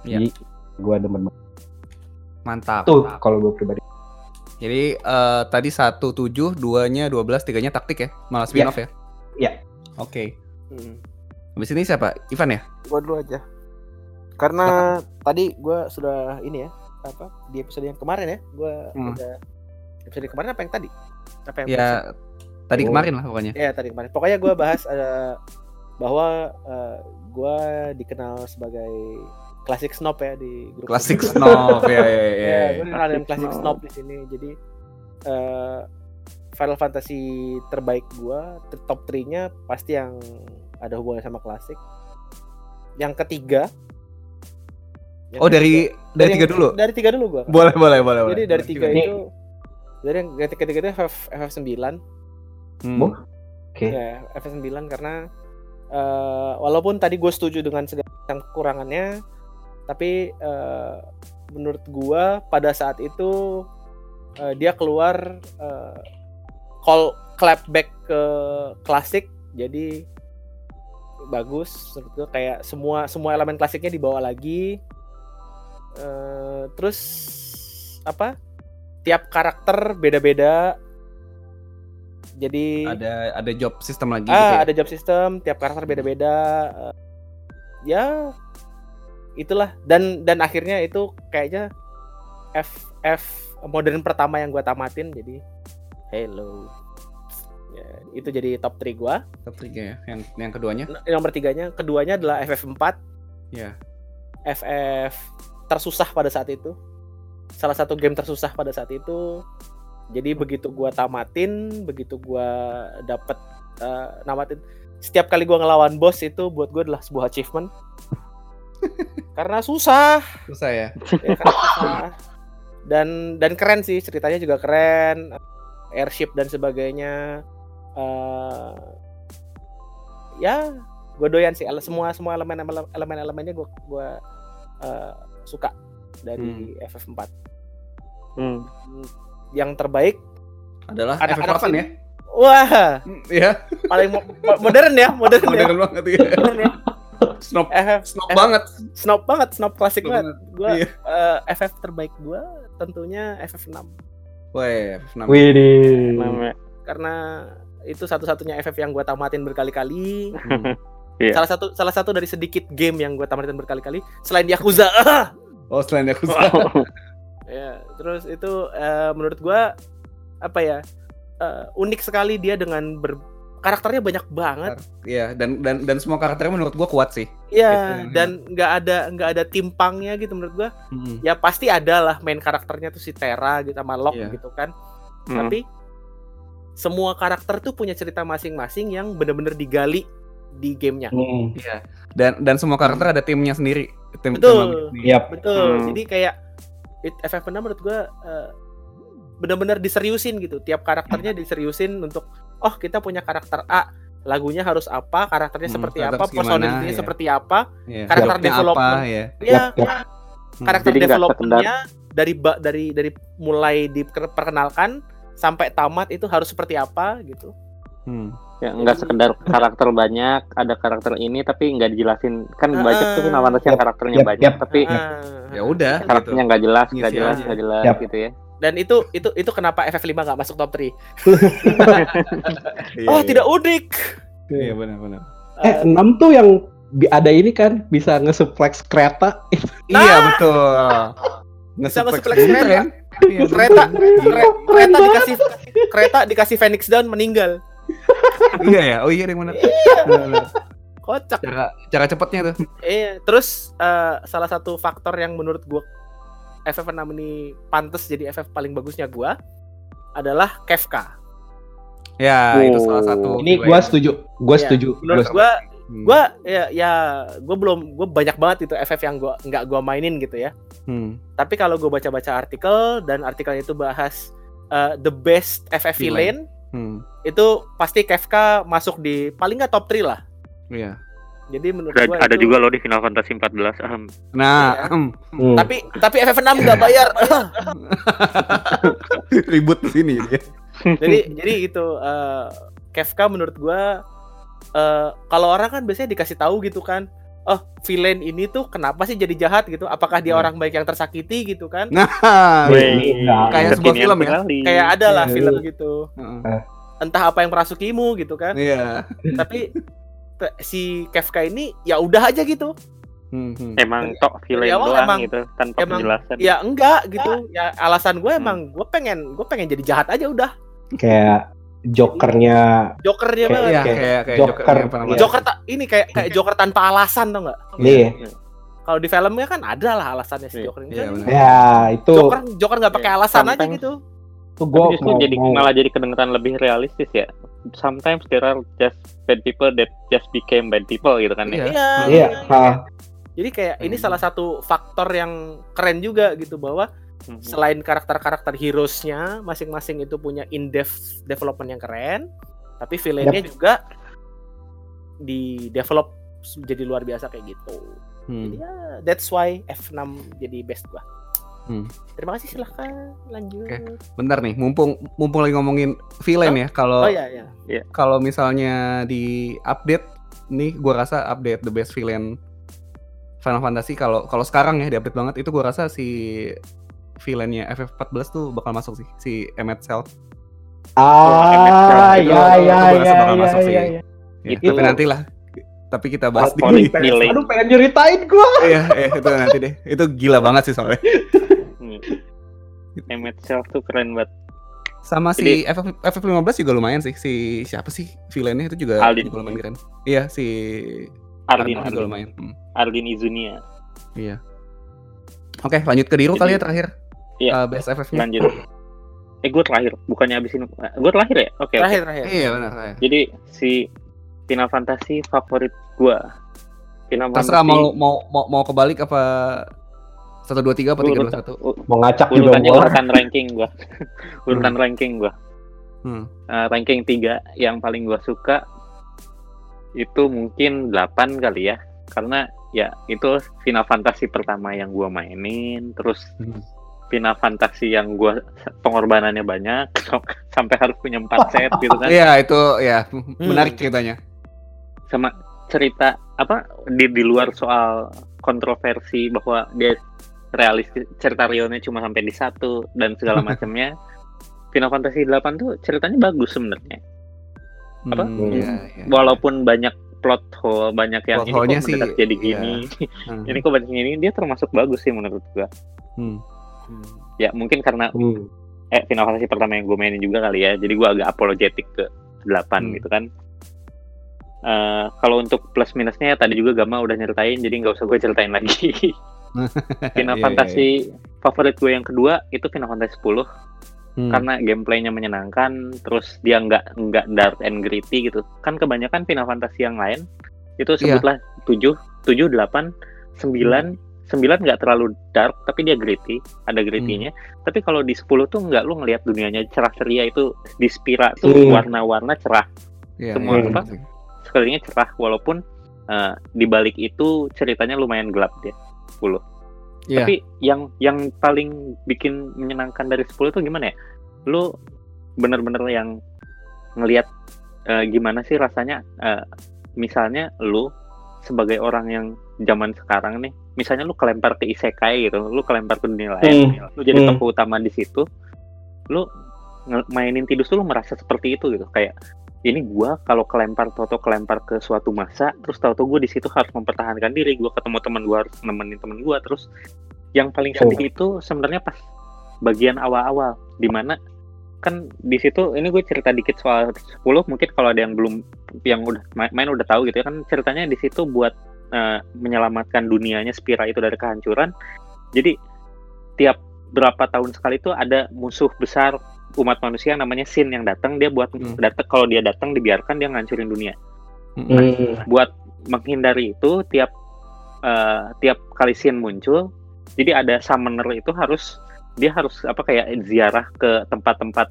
Iya. jadi gue demen banget Mantap. tuh kalau gue pribadi Jadi eh, tadi satu tujuh, duanya dua belas, tiganya taktik ya, malah spin off ya. Iya. Oke. Hmm. Habis ini siapa? Ivan ya? Gua dulu aja. Karena tadi gua sudah ini ya, apa di episode yang kemarin ya, gua Hmm. udah episode kemarin apa yang tadi? Apa yang Ya tadi Oh. kemarin lah pokoknya. Ya tadi kemarin. Pokoknya gue bahas ada bahwa eh, gue dikenal sebagai klasik snob ya di grup. Klasik snob ya ya ya. Ya, ya. gue dikenal dengan klasik snob di sini. Jadi eh, Final Fantasy terbaik gue, top 3-nya pasti yang ada hubungannya sama klasik. Yang ketiga. yang Oh dari ketiga- dari yang- tiga dulu. Dari tiga dulu gue. Boleh boleh boleh. Jadi boleh. dari tiga Nih. itu, dari yang dari ketiga itu FF, FF9. Hmm. Bu? Oke. Ya, FF9 karena eh, walaupun tadi gue setuju dengan segala macam kekurangannya, tapi eh, menurut gua pada saat itu eh, dia keluar eh, call clapback ke klasik, jadi bagus. Menurut gua kayak semua semua elemen klasiknya dibawa lagi. Eh, terus apa? tiap karakter beda-beda. Jadi Ada ada job system lagi ah gitu ya. ada job system, tiap karakter beda-beda. Eh, ya itulah dan dan akhirnya itu kayaknya FF modern pertama yang gua tamatin jadi Halo. Ya, itu jadi top 3 gua. Top tiga ya. Yang yang keduanya? Nomor tiganya, keduanya adalah FF4. Ya. FF tersusah pada saat itu. Salah satu game tersusah pada saat itu. Jadi begitu gua tamatin, begitu gua dapet eh, namatin setiap kali gua ngelawan bos itu buat gua adalah sebuah achievement. Karena susah, Susah ya. ya, karena susah. Dan dan keren sih ceritanya juga keren. Airship dan sebagainya. eh ya, gue doyan sih semua semua elemen elemen elemennya gue gua eh, suka dari FF4 Hmm. yang terbaik Adalah Anak-anak FF8 sih. ya. wah Hmm, Iya, paling mo- mo- modern ya modern, ya modern banget ya. modern ya Snob FF snob FF banget. snob banget snob klasik Snob banget gue Iya. FF terbaik gue tentunya FF6 Wah, FF6. Widih. Namanya. karena itu satu-satunya FF yang gue tamatin berkali-kali Hmm. Iya. salah satu salah satu dari sedikit game yang gue tamatin berkali-kali selain Yakuza Oh, selain aku ya terus itu eh, menurut gua apa ya eh, unik sekali dia dengan ber karakternya banyak banget Iya, dan dan dan semua karakternya menurut gua kuat sih. ya Itu. dan nggak ada nggak ada timpangnya gitu menurut gua Hmm. ya pasti ada lah main karakternya tuh si Terra gitu sama Locke Iya. gitu kan Hmm. tapi semua karakter tuh punya cerita masing-masing yang bener-bener digali di gamenya Hmm. Iya. Dan dan semua karakter ada timnya sendiri. Tim Betul. tim- Yap. betul Hmm. jadi kayak it, FF6 menurut gua eh, bener-bener diseriusin gitu tiap karakternya diseriusin untuk oh kita punya karakter A lagunya harus apa karakternya Hmm, seperti karakter apa gimana, personality ya. seperti apa Iya. Karakter Plotnya development. apa ya. ya yap. Hmm. karakter Jadi developmentnya dari dari dari mulai diperkenalkan sampai tamat itu harus seperti apa gitu Hmm. Ya, nggak sekedar karakter banyak, ada karakter ini tapi nggak dijelasin. Kan Ah, banyak tuh ah. Final Fantasy yang karakternya yap, banyak yap. tapi Ah, Ya udah. karakternya gitu. nggak jelas, nggak jelas, nggak jelas Yap. gitu ya. dan itu itu itu kenapa FF5 nggak masuk top 3 Iya, oh iya. tidak unik Iya benar-benar. Eh, 6 tuh yang ada ini kan bisa nge-suplex kereta. Iya betul. Nge-suplex kereta. ya. Iya, kereta kereta dikasih kereta dikasih Phoenix Down meninggal Iya ya. Oh iya yang benar. Benar-benar. kocak Cara cara cepatnya tuh. Iya, terus eh, salah satu faktor yang menurut gua FF6 ini pantas jadi FF paling bagusnya gua adalah Kefka. Ya, itu Oh. salah satu. Ini juga gua ya. setuju. Gua Iya. setuju. Menurut Gua gua Hmm. gua ya ya gua belum gua banyak banget itu FF yang gua nggak gua mainin gitu ya. Hmm. Tapi kalau gua baca-baca artikel dan artikelnya itu bahas eh, the best FF Villain. villain Hmm. itu pasti Kefka masuk di paling nggak top 3 lah. Iya. Jadi menurut Ada, gua ada itu- juga loh di Final Fantasy 14. ahem. Nah, Iya. em, Hmm. tapi tapi FF6 nggak bayar. ribut di sini ya. jadi jadi itu eh, Kefka menurut gua eh, kalau orang kan biasanya dikasih tahu gitu kan oh villain ini tuh kenapa sih jadi jahat gitu apakah dia Hmm. orang baik yang tersakiti gitu kan Nah, Wih, nah, kayak sebuah film ya. kayak ada lah Iya. film gitu Heeh. entah apa yang merasukimu gitu kan Iya. tapi te- si Kefka ini ya udah aja gitu Hmm, hmm. Emang tok villain awal doang emang- gitu tanpa emang- penjelasan. ya enggak gitu ya alasan gue emang gue pengen gue pengen jadi jahat aja udah kayak jokernya jokernya Kayak- banget Iya, Kayak kayak kayak Joker. Joker Iya. Joker ini kayak kayak Joker tanpa alasan tau nggak nih kalau di filmnya kan ada lah alasannya si Iya. Joker ini Iya, Kan ya itu Joker Joker nggak pakai Iya, alasan aja sometimes- gitu tuh gua justru mau, jadi mau malah jadi kedengeran lebih realistis ya. Sometimes there are just bad people that just became bad people gitu kan Iya. ya. iya iya ah, jadi kayak ini Hmm. salah satu faktor yang keren juga gitu bahwa Mhm. selain karakter-karakter heroesnya masing-masing itu punya in-depth development yang keren tapi villainnya juga di develop jadi luar biasa kayak gitu Hmm. jadi ya that's why F6 jadi best gua Hmm. terima kasih silahkan lanjut Oke. Bentar nih, mumpung mumpung lagi ngomongin villain ya. Kalau oh ya ya kalau misalnya di update nih, gua rasa update the best villain Final Fantasy kalau kalau sekarang ya di update banget itu gua rasa si villainnya FF14 tuh bakal masuk sih si Emmet Cell. Ah, Itu- ya, itu ya, gua rasa ya, bakal ya, masuk sih. ya, ya. Ya, Itu- tapi nantilah. Tapi kita bahas di pengen-. Aduh, pengen nyeritain gua. Iya, eh, itu nanti deh. Itu gila banget sih soalnya. Hmm. Emmet Self tuh keren banget. Sama si Jadi- FF, FF15 juga lumayan sih. Si siapa sih villainnya itu juga, Aldin. juga lumayan keren. Iya, si Arlin, Ardin juga Arlin, lumayan. Hmm, Arlin Izunia. iya. Oke, lanjut ke Diru Jadi- kali ya terakhir. Iya. Eh, best FF-nya. Lanjut. Eh, gue terakhir, bukannya abis ini. Gue terakhir ya? Oke, oke. Terakhir terakhir. Iya, benar. ya. Jadi si Final Fantasy favorit gue. Final Terserah Fantasy mau mau mau mau kebalik apa 1 2 3 apa 3 2 urutan, 1. u- Mau ngacak juga urutannya boleh. urutan ranking gue. urutan ranking gue. Hmm. Eh, ranking 3 yang paling gue suka itu mungkin 8 kali ya. Karena ya itu Final Fantasy pertama yang gue mainin. Terus Hmm. Final Fantasy yang gue pengorbanannya banyak sampai harus punya 4 set gitu kan. Iya, itu ya menarik ceritanya. sama cerita apa di di luar soal kontroversi bahwa dia realistis cerita Rionnya cuma sampai di satu dan segala macamnya Final Fantasy 8 tuh ceritanya bagus sebenarnya Apa? Hmm, iya, iya. walaupun banyak plot hole banyak yang Plot ini kok sih, jadi gini Hmm. ini kok banyak ini dia termasuk bagus sih menurut gua Hmm. Hmm. ya mungkin karena Hmm. eh Final Fantasy pertama yang gue mainin juga kali ya jadi gua agak apologetik ke 8 Hmm. gitu kan Eh, kalau untuk plus minusnya ya tadi juga Gama udah nyeritain jadi nggak usah gue ceritain lagi Final Iya, iya, Fantasy favorit gue yang kedua itu Final Fantasy 10 Hmm. karena gameplaynya menyenangkan terus dia nggak nggak dark and gritty gitu kan kebanyakan Final Fantasy yang lain itu Iya. sebutlah 7 7 8 9 9 nggak terlalu dark tapi dia gritty ada gritty-nya tapi kalau di 10 tuh nggak lu ngelihat dunianya cerah ceria itu di Spira tuh Hmm. warna-warna cerah Iya, semua iya, apa? benar sih. sekelilingnya cerah walaupun eh, di balik itu ceritanya lumayan gelap dia 10 Iya. tapi yang yang paling bikin menyenangkan dari 10 itu gimana ya? Lu bener-bener yang ngelihat eh, gimana sih rasanya eh, misalnya lu sebagai orang yang zaman sekarang nih, misalnya lu kelempar ke isekai gitu, lu kelempar ke dunia lain, lu jadi Hmm. tokoh utama di situ, lu mainin tidus tuh lu merasa seperti itu gitu, kayak ini gua kalau kelempar toto kelempar ke suatu masa terus tahu-tahu gue di situ harus mempertahankan diri gua ketemu teman gua harus nemenin teman gua terus yang paling sedih itu sebenarnya pas bagian awal-awal di mana kan di situ ini gue cerita dikit soal 10 mungkin kalau ada yang belum yang udah main, main udah tahu gitu ya kan ceritanya di situ buat eh, menyelamatkan dunianya Spira itu dari kehancuran jadi tiap berapa tahun sekali itu ada musuh besar umat manusia namanya Sin yang datang dia buat Hmm. datang kalau dia datang dibiarkan dia ngancurin dunia Hmm. buat menghindari itu tiap eh, tiap kali scene muncul jadi ada summoner itu harus dia harus apa kayak ziarah ke tempat-tempat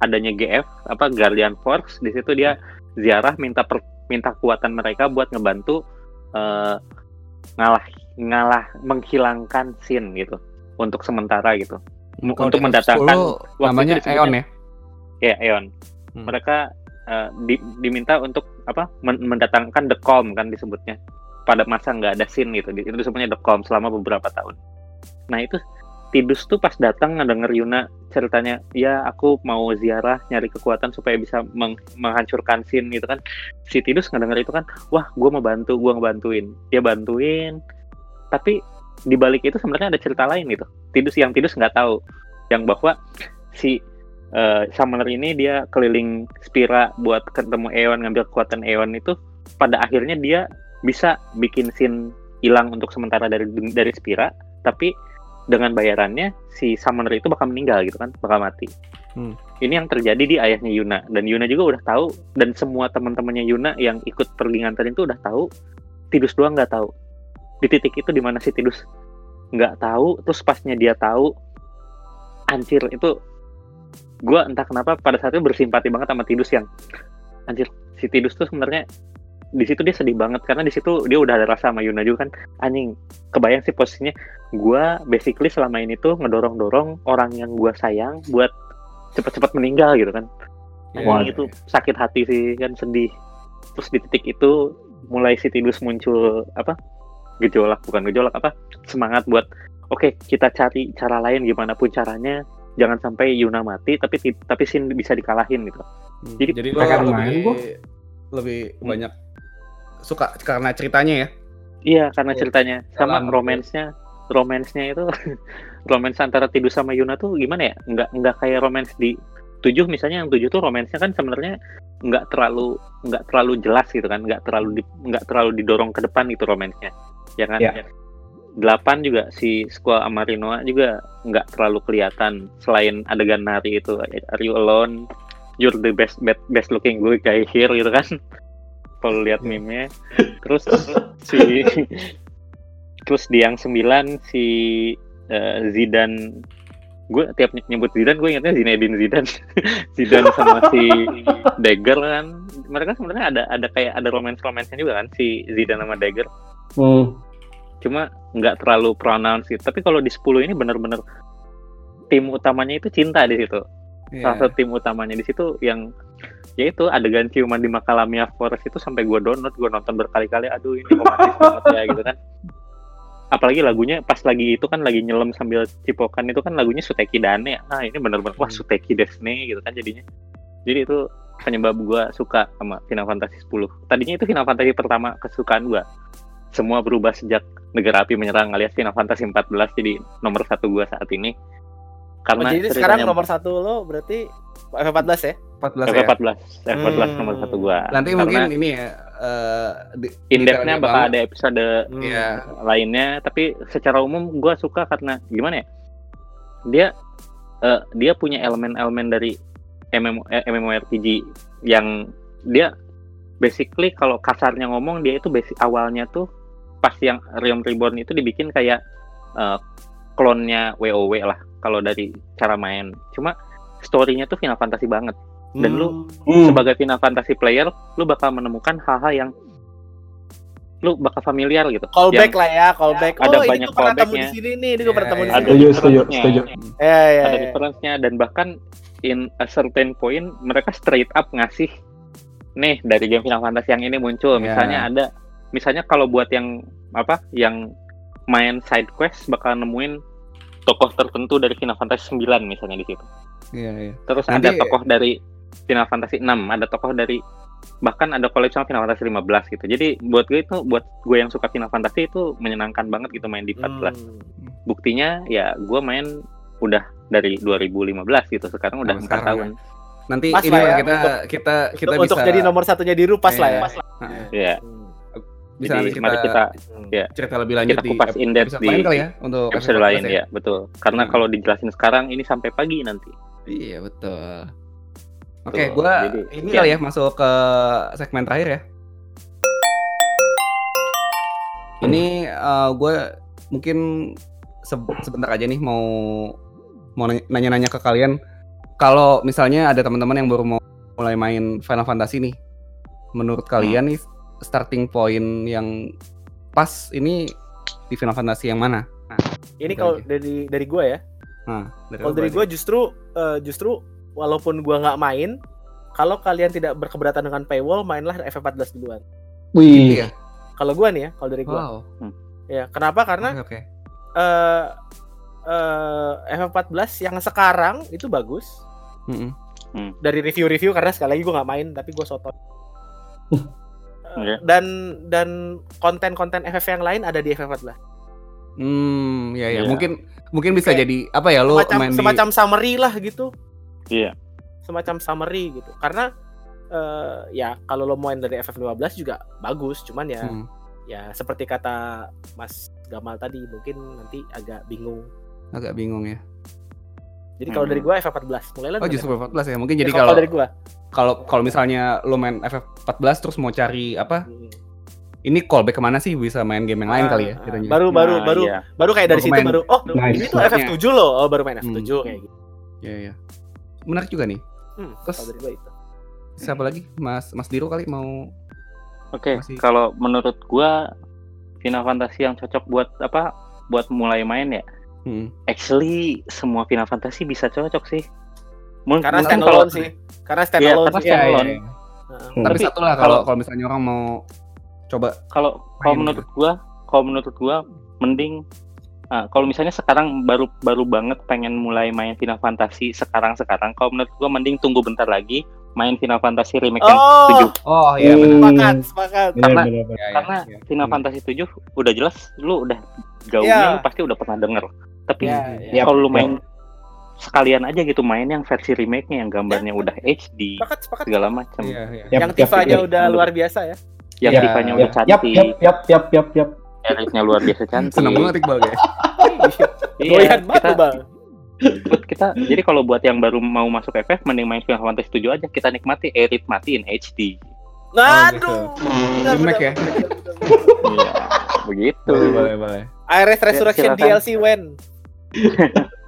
adanya GF apa Guardian Force di situ dia ziarah minta per- minta kekuatan mereka buat ngebantu eh, ngalah ngalah menghilangkan scene gitu untuk sementara gitu Kalau untuk mendatangkan F10 waktu namanya Eon ya. ya Eon Hmm. mereka eh, di- diminta untuk apa men- mendatangkan the calm kan disebutnya pada masa nggak ada scene gitu itu disebutnya the calm selama beberapa tahun nah itu Tidus tuh pas datang ngedenger Yuna ceritanya ya aku mau ziarah nyari kekuatan supaya bisa meng- menghancurkan scene gitu kan. Si Tidus ngedenger itu kan wah gue mau bantu gue ngebantuin. Dia bantuin. Tapi di balik itu sebenarnya ada cerita lain gitu. Tidus yang Tidus nggak tahu. Yang bahwa si eh, Summoner ini dia keliling Spira buat ketemu Eon ngambil kekuatan Eon itu pada akhirnya dia bisa bikin scene hilang untuk sementara dari dari Spira. Tapi dengan bayarannya si Summoner itu bakal meninggal gitu kan bakal mati. Hmm. ini yang terjadi di ayahnya Yuna. Dan Yuna juga udah tahu dan semua teman-temannya Yuna yang ikut pergi nganterin itu udah tahu Tidus doang nggak tahu. Di titik itu di mana si Tidus nggak tahu terus pasnya dia tahu anjir itu gue entah kenapa pada saat itu bersimpati banget sama Tidus yang anjir si Tidus tuh sebenarnya di situ dia sedih banget karena di situ dia udah ada rasa sama Yuna juga kan. Anjing kebayang sih posisinya. Gue basically selama ini tuh ngedorong-dorong orang yang gue sayang buat cepet-cepet meninggal gitu kan. Anjing iya, itu sakit hati sih kan sedih. Terus di titik itu mulai si Tidus muncul apa gejolak bukan gejolak apa semangat buat oke kita cari cara lain gimana pun caranya. Jangan sampai Yuna mati tapi tapi Sin bisa dikalahin gitu. Hmm, Jadi jadi mereka lo main, gua. Lebih Hmm. banyak suka karena ceritanya ya. iya karena Oh, ceritanya. Sama romansnya. Romansnya itu romance antara Tidus sama Yuna tuh gimana ya? Nggak nggak kayak romance di tujuh. Misalnya yang tujuh tuh romansnya kan sebenarnya nggak terlalu nggak terlalu jelas gitu kan. Nggak terlalu di- nggak terlalu didorong ke depan gitu romansnya. Ya kan? Ya. delapan juga si Squall sama Rinoa juga nggak terlalu kelihatan selain adegan nari itu are you alone you're the best best, best looking guy here gitu kan kalau lihat Iya. meme-nya terus si terus di yang sembilan si eh, Zidane gue tiap ny- nyebut Zidane gue ingatnya Zinedine Zidane Zidane sama si Dagger kan mereka sebenarnya ada ada kayak ada romance romance juga kan si Zidane sama Dagger Hmm. cuma nggak terlalu pronounce gitu. Tapi kalau di 10 ini benar-benar tim utamanya itu cinta di situ. Iya. Salah satu tim utamanya di situ yang ya itu adegan ciuman di Macadamia Forest itu sampai gue download, gue nonton berkali-kali. Aduh ini romantis banget ya gitu kan. Apalagi lagunya pas lagi itu kan lagi nyelam sambil cipokan itu kan lagunya Suteki Dane. Nah ini benar-benar wah Hmm. Suteki Desne gitu kan jadinya. Jadi itu penyebab gue suka sama Final Fantasy 10. Tadinya itu Final Fantasy pertama kesukaan gue. Semua berubah sejak Negara Api menyerang alias Final Fantasy 14 jadi nomor satu gua saat ini. Oh, Karena jadi sekarang nomor satu lo berarti F14 ya? 14 ya. F14, F14 Hmm. nomor satu gua. Nanti Karena mungkin ini ya eh di, in-depth-nya detailnya bakal banget. ada episode Hmm. Iya. lainnya, tapi secara umum gua suka karena gimana ya? Dia eh, dia punya elemen-elemen dari MMO, eh, MMORPG yang dia basically kalau kasarnya ngomong dia itu basic awalnya tuh pas yang Realm Reborn itu dibikin kayak eh, klonnya WoW lah kalau dari cara main. Cuma story-nya tuh Final Fantasy banget. Dan lu Hmm. sebagai Final Fantasy player, lu bakal menemukan hal-hal yang lu bakal familiar gitu. callback lah ya, callback. Ada oh, banyak temu di callback-nya. sini nih, ini gue pernah temu di Iya, sini. Setuju, setuju, setuju. Ya, ya, Ada ya. reference-nya dan bahkan in a certain point mereka straight up ngasih nih dari game Final Fantasy yang ini muncul. Iya. Misalnya ada misalnya kalau buat yang apa yang main side quest bakal nemuin tokoh tertentu dari Final Fantasy 9 misalnya di situ. Iya, iya. Terus Nanti- ada tokoh dari Final Fantasy 6, ada tokoh dari bahkan ada collection Final Fantasy 15 gitu. Jadi buat gue itu buat gue yang suka Final Fantasy itu menyenangkan banget gitu main di 14. Hmm. Buktinya ya gue main udah dari 2015 gitu. Sekarang udah Oh, 4 sekarang tahun. Nanti Pas ini ya, kita untuk- kita kita untuk, bisa untuk jadi nomor satunya di pas lah ya. Iya. Nah, Ya, Hmm. Bisa jadi kita, mari kita Hmm. ya, cerita lebih lanjut kita di kupas in depth episode di lain kali ya untuk episode 14 lain ya, betul. Karena Hmm. kalau dijelasin sekarang ini sampai pagi nanti. Iya betul. Oke, Betul. gua Jadi, ini ya. kali ya masuk ke segmen terakhir ya. Ini eh, gue mungkin se- sebentar aja nih mau mau nanya- nanya-nanya ke kalian. Kalau misalnya ada teman-teman yang baru mau mulai main Final Fantasy nih, menurut kalian nih starting point yang pas ini di Final Fantasy yang mana? Ini Gitu kalau dari dari gue ya. Nah, dari Kalau dari gue justru eh, justru walaupun gue nggak main, kalau kalian tidak berkeberatan dengan paywall, mainlah FF14 duluan. Gitu Wih, ya? Kalau gue nih ya, kalau dari gue. Wow. Ya, kenapa? Karena Oke, oke. eh eh, FF14 yang sekarang itu bagus Mm-mm. dari review-review karena sekali lagi gue nggak main tapi gue soto. Eh, Oke. dan dan konten-konten FF yang lain ada di FF14. Hmm, ya ya. Iya. Mungkin mungkin bisa Kayak jadi apa ya lo semacam main di semacam summary lah gitu. Iya. Semacam summary gitu. Karena eh, ya kalau lo main dari FF15 juga bagus, cuman ya Hmm, ya seperti kata Mas Gamal tadi mungkin nanti agak bingung. agak bingung ya. Jadi kalau Hmm. dari gua FF14 mulailah Oh, justru 14 ya. Mungkin FF14. jadi kalau dari gua. kalau kalau misalnya lo main FF14 terus mau cari apa? Hmm. Ini callback ke mana sih bisa main game yang lain Ah, kali ya? ah, kitanya. baru baru Nah, baru iya. baru kayak dari Baru situ main. baru oh Nice. ini tuh FF7 loh. Oh baru main Hmm. F7 kayak gitu. Iya, iya. Menarik juga nih. Hmm, Terus- kalau dari gua itu. Siapa lagi? Mas Mas Diro kali mau Oke, Masih- kalau menurut gua Final Fantasy yang cocok buat apa? Buat mulai main ya. Hmm. Actually semua Final Fantasy bisa cocok sih. Mung- Karena mungkin standalone kalau- sih. Karena standalone karena sih. Iya, iya, standalone. iya. Heeh. Hmm. Tapi Tapi satu lah kalau kalau- misalnya orang mau coba Kalau kalau Main menurut gua, kalau menurut gua mending Nah, kalau misalnya sekarang baru baru banget pengen mulai main Final Fantasy sekarang sekarang, kalau menurut gua mending tunggu bentar lagi main Final Fantasy remake yang Oh, 7. Oh iya Hmm. benar. sepakat, sepakat. Bener, Karena- bener, bener. Iya, iya, Karena iya. Final Hmm. Fantasy 7 udah jelas lu udah gaulnya Iya. lu pasti udah pernah denger. Tapi Ya, ya. kalau lu main sekalian aja gitu main yang versi remake-nya yang gambarnya udah HD Sepakat, sepakat. segala macam. Iya, iya. Yap, Yang Tifanya udah luar biasa ya. Yang Iya. tipenya Yap, udah cantik, yap, yap, yap, yap, yap. elitnya luar biasa cantik. Seneng banget Iqbal guys. Iya, banget kita, Bang. Buat kita jadi kalau buat yang baru mau masuk FF mending main Final Fantasy 7 aja kita nikmati Erit matiin HD. Nah, gitu. aduh. Remake benar, ya? Iya, begitu. Boleh, boleh. Iris Resurrection silakan. DLC when?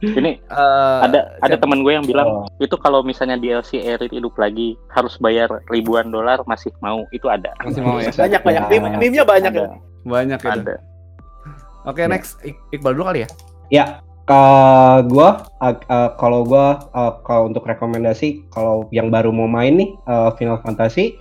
Ini Eh, ada ada teman gue yang bilang Oh. itu kalau misalnya DLC Erit hidup lagi harus bayar ribuan dolar masih mau itu ada. masih mau ya? Banyak banyak. Ya. Meme- Meme-nya banyak ya. ada, Banyak itu. ada. Oke, Ya. next Ik- Iqbal dulu kali ya? Ya, ke gua ag- eh, kalau gua eh, kalau untuk rekomendasi kalau yang baru mau main nih eh, Final Fantasy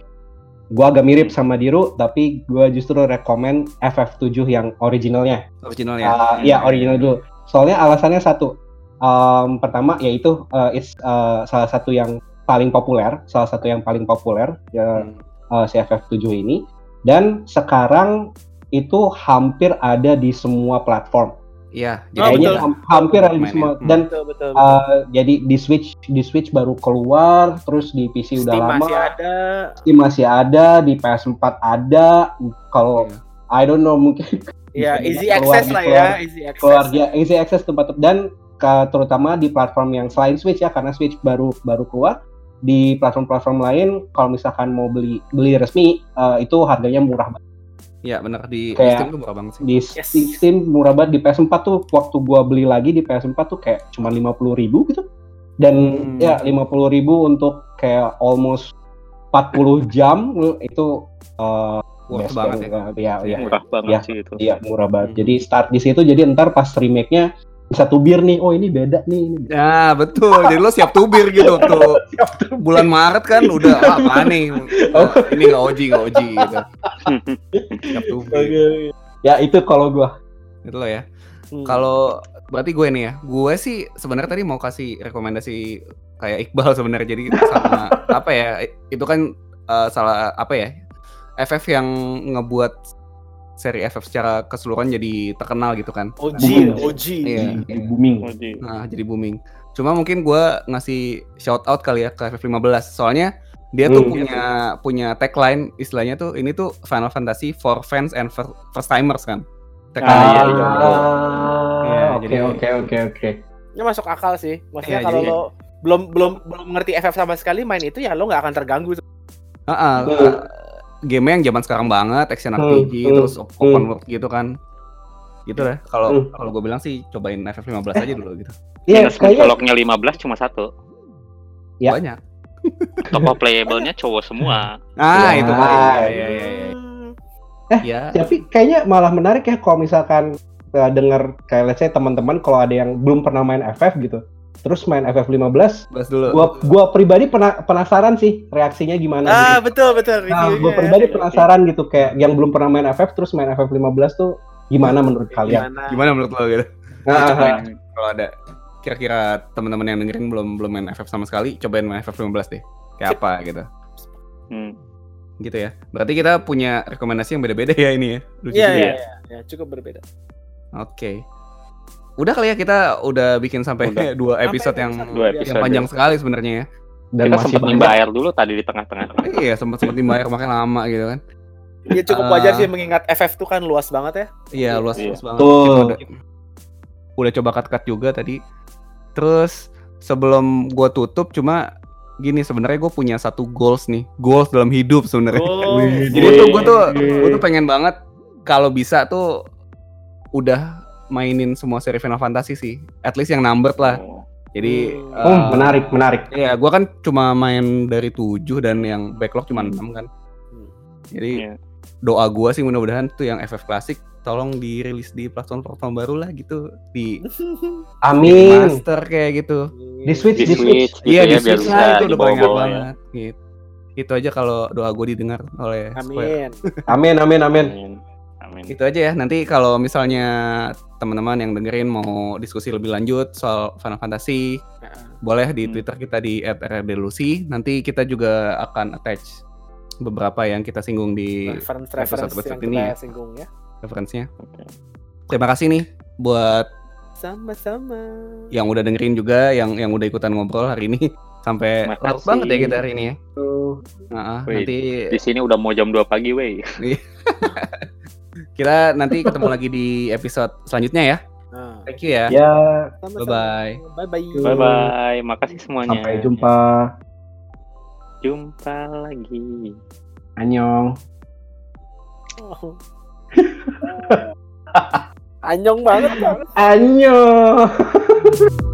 gua agak mirip sama Diru tapi gua justru rekomen FF7 yang originalnya. Original ya. Ah, Iya, original dulu. Soalnya alasannya satu. Em, pertama yaitu eh, it's, eh, salah satu yang paling populer, salah satu yang paling populer ya Hmm. eh, si FF7 ini dan sekarang itu hampir ada di semua platform. Iya, Oh, Kayaknya betul. ham- hampir ada di Mainnya. semua dan Betul, betul. uh, jadi di Switch di Switch baru keluar, terus di PC udah Steam lama, masih ada. Steam masih ada, di PS4 ada. Kalau Iya. I don't know mungkin Ya, Bisa easy keluar access di lah ya, keluar- easy access. keluar ya easy access tempat dan ke- terutama di platform yang selain Switch ya karena Switch baru baru keluar di platform-platform lain kalau misalkan mau beli beli resmi uh, itu harganya murah banget. Iya, benar di, di Kayak- Steam tuh murah banget sih. Di Yes. di Steam murah banget di PS4 tuh waktu gua beli lagi di PS4 tuh kayak cuma 50.000 ribu gitu. Dan Hmm. ya 50.000 ribu untuk kayak almost 40 jam itu uh, Worth best banget ya. banget. ya. Ya, Murah banget Iya. sih itu. Iya, murah banget. Hmm. Jadi start di situ jadi ntar pas remake-nya bisa tubir nih. Oh, ini beda nih. Ini beda. Ya, betul. Jadi lo siap tubir gitu tuh. Bulan Maret kan udah ah, apa nih? Oh. Ini nggak oji, nggak oji gitu. Siap tubir. Ya, itu kalau gua. Itu loh ya. Hmm. Kalau berarti gue nih ya, gue sih sebenarnya tadi mau kasih rekomendasi kayak Iqbal sebenarnya jadi sama apa ya? Itu kan eh, salah apa ya? FF yang ngebuat seri FF secara keseluruhan jadi terkenal gitu kan. OG, Booming. OG. Iya. Di, di booming. Nah, jadi booming. Cuma mungkin gue ngasih shout out kali ya ke FF15. Soalnya dia tuh Hmm. punya punya tagline istilahnya tuh ini tuh Final Fantasy for fans and fir- first timers kan. Tagline Ah. Iya, Oke, jadi- oke, oke, oke. Ini masuk akal sih. Maksudnya Iya, kalau jadi- lo belum belum belum ngerti FF sama sekali main itu ya lo nggak akan terganggu. Heeh, Hmm. eh, game yang zaman sekarang banget, action Hmm, RPG hmm, terus op- open hmm. world gitu kan. Gitu lah. Kalau Hmm. kalau gue bilang sih cobain FF15 aja dulu gitu. Iya, kayaknya mencoloknya 15 cuma satu. Ya. Banyak. Tokoh playable-nya cowok semua. Ah, Ya. itu kan. Iya, iya, iya, iya. Hmm. Ya. tapi kayaknya malah menarik ya kalau misalkan uh, denger kayak let's say teman-teman kalau ada yang belum pernah main FF gitu. Terus main FF15, Bahas dulu. gua gua pribadi pena- penasaran sih reaksinya gimana Ah, gitu. betul betul Nah, gua pribadi ya. penasaran gitu kayak yang belum pernah main FF terus main FF15 tuh gimana menurut kalian? Gimana? Gimana menurut lo gitu? Nah, cobain kalau ada kira-kira teman-teman yang dengerin belum belum main FF sama sekali, cobain main FF15 deh. Kayak apa gitu. Hmm. Gitu ya. Berarti kita punya rekomendasi yang beda-beda ya ini ya. Lucu Iya iya ya. iya. Ya, cukup berbeda. Oke. Udah kali ya kita udah bikin sampai Udah. dua episode Sampai yang episode Dua biasa. yang episode. panjang sekali sebenarnya ya. dan Kita masih sempat nimba air dulu tadi di tengah-tengah. iya, sempat sempat dibayar makin lama gitu kan. Ya cukup Ah. wajar sih mengingat FF tuh kan luas banget ya. Iya, luas Iya. luas banget. Kita udah, udah coba cut-cut juga tadi. Terus sebelum gua tutup cuma gini sebenarnya gue punya satu goals nih, goals dalam hidup sebenarnya. Oh, Jadi tuh gue tuh gue tuh pengen banget kalau bisa tuh udah mainin semua seri Final Fantasy sih. At least yang numbered lah. Oh. Jadi. Oh, eh, menarik, menarik. Iya, gua kan cuma main dari 7 dan yang backlog cuma 6 kan. Jadi Iya. doa gua sih mudah-mudahan tuh yang FF klasik tolong dirilis di platform-platform baru lah gitu di Amin. master kayak gitu. Di Switch, Di di Switch. Switch gitu iya ya di Switch lah itu udah ya. banget. Gitu. Itu aja kalau doa gue didengar oleh Square. Amin. Amin, amin, amin. Amin. Amin. Itu aja ya. Nanti kalau misalnya teman-teman yang dengerin mau diskusi lebih lanjut soal Final Fantasy, Heeh. boleh di Hmm. Twitter kita di @rdlucy. Nanti kita juga akan attach beberapa yang kita singgung di reference-reference episode-episode yang ini kita ya. singgung ya. referensinya. Oke. Terima kasih nih buat Sama-sama. yang udah dengerin juga, yang yang udah ikutan ngobrol hari ini. Sampai larut banget ya kita hari ini ya. Tuh. Nah, Wih, nanti Di sini udah mau jam 2 pagi, wey. kita nanti ketemu lagi di episode selanjutnya ya. Nah, Thank you ya. Ya, sama-sama. Bye-bye. Bye-bye. Bye bye. Makasih semuanya. sampai jumpa. Jumpa lagi. Annyeong. Oh. Anyong banget kan. Annyeong.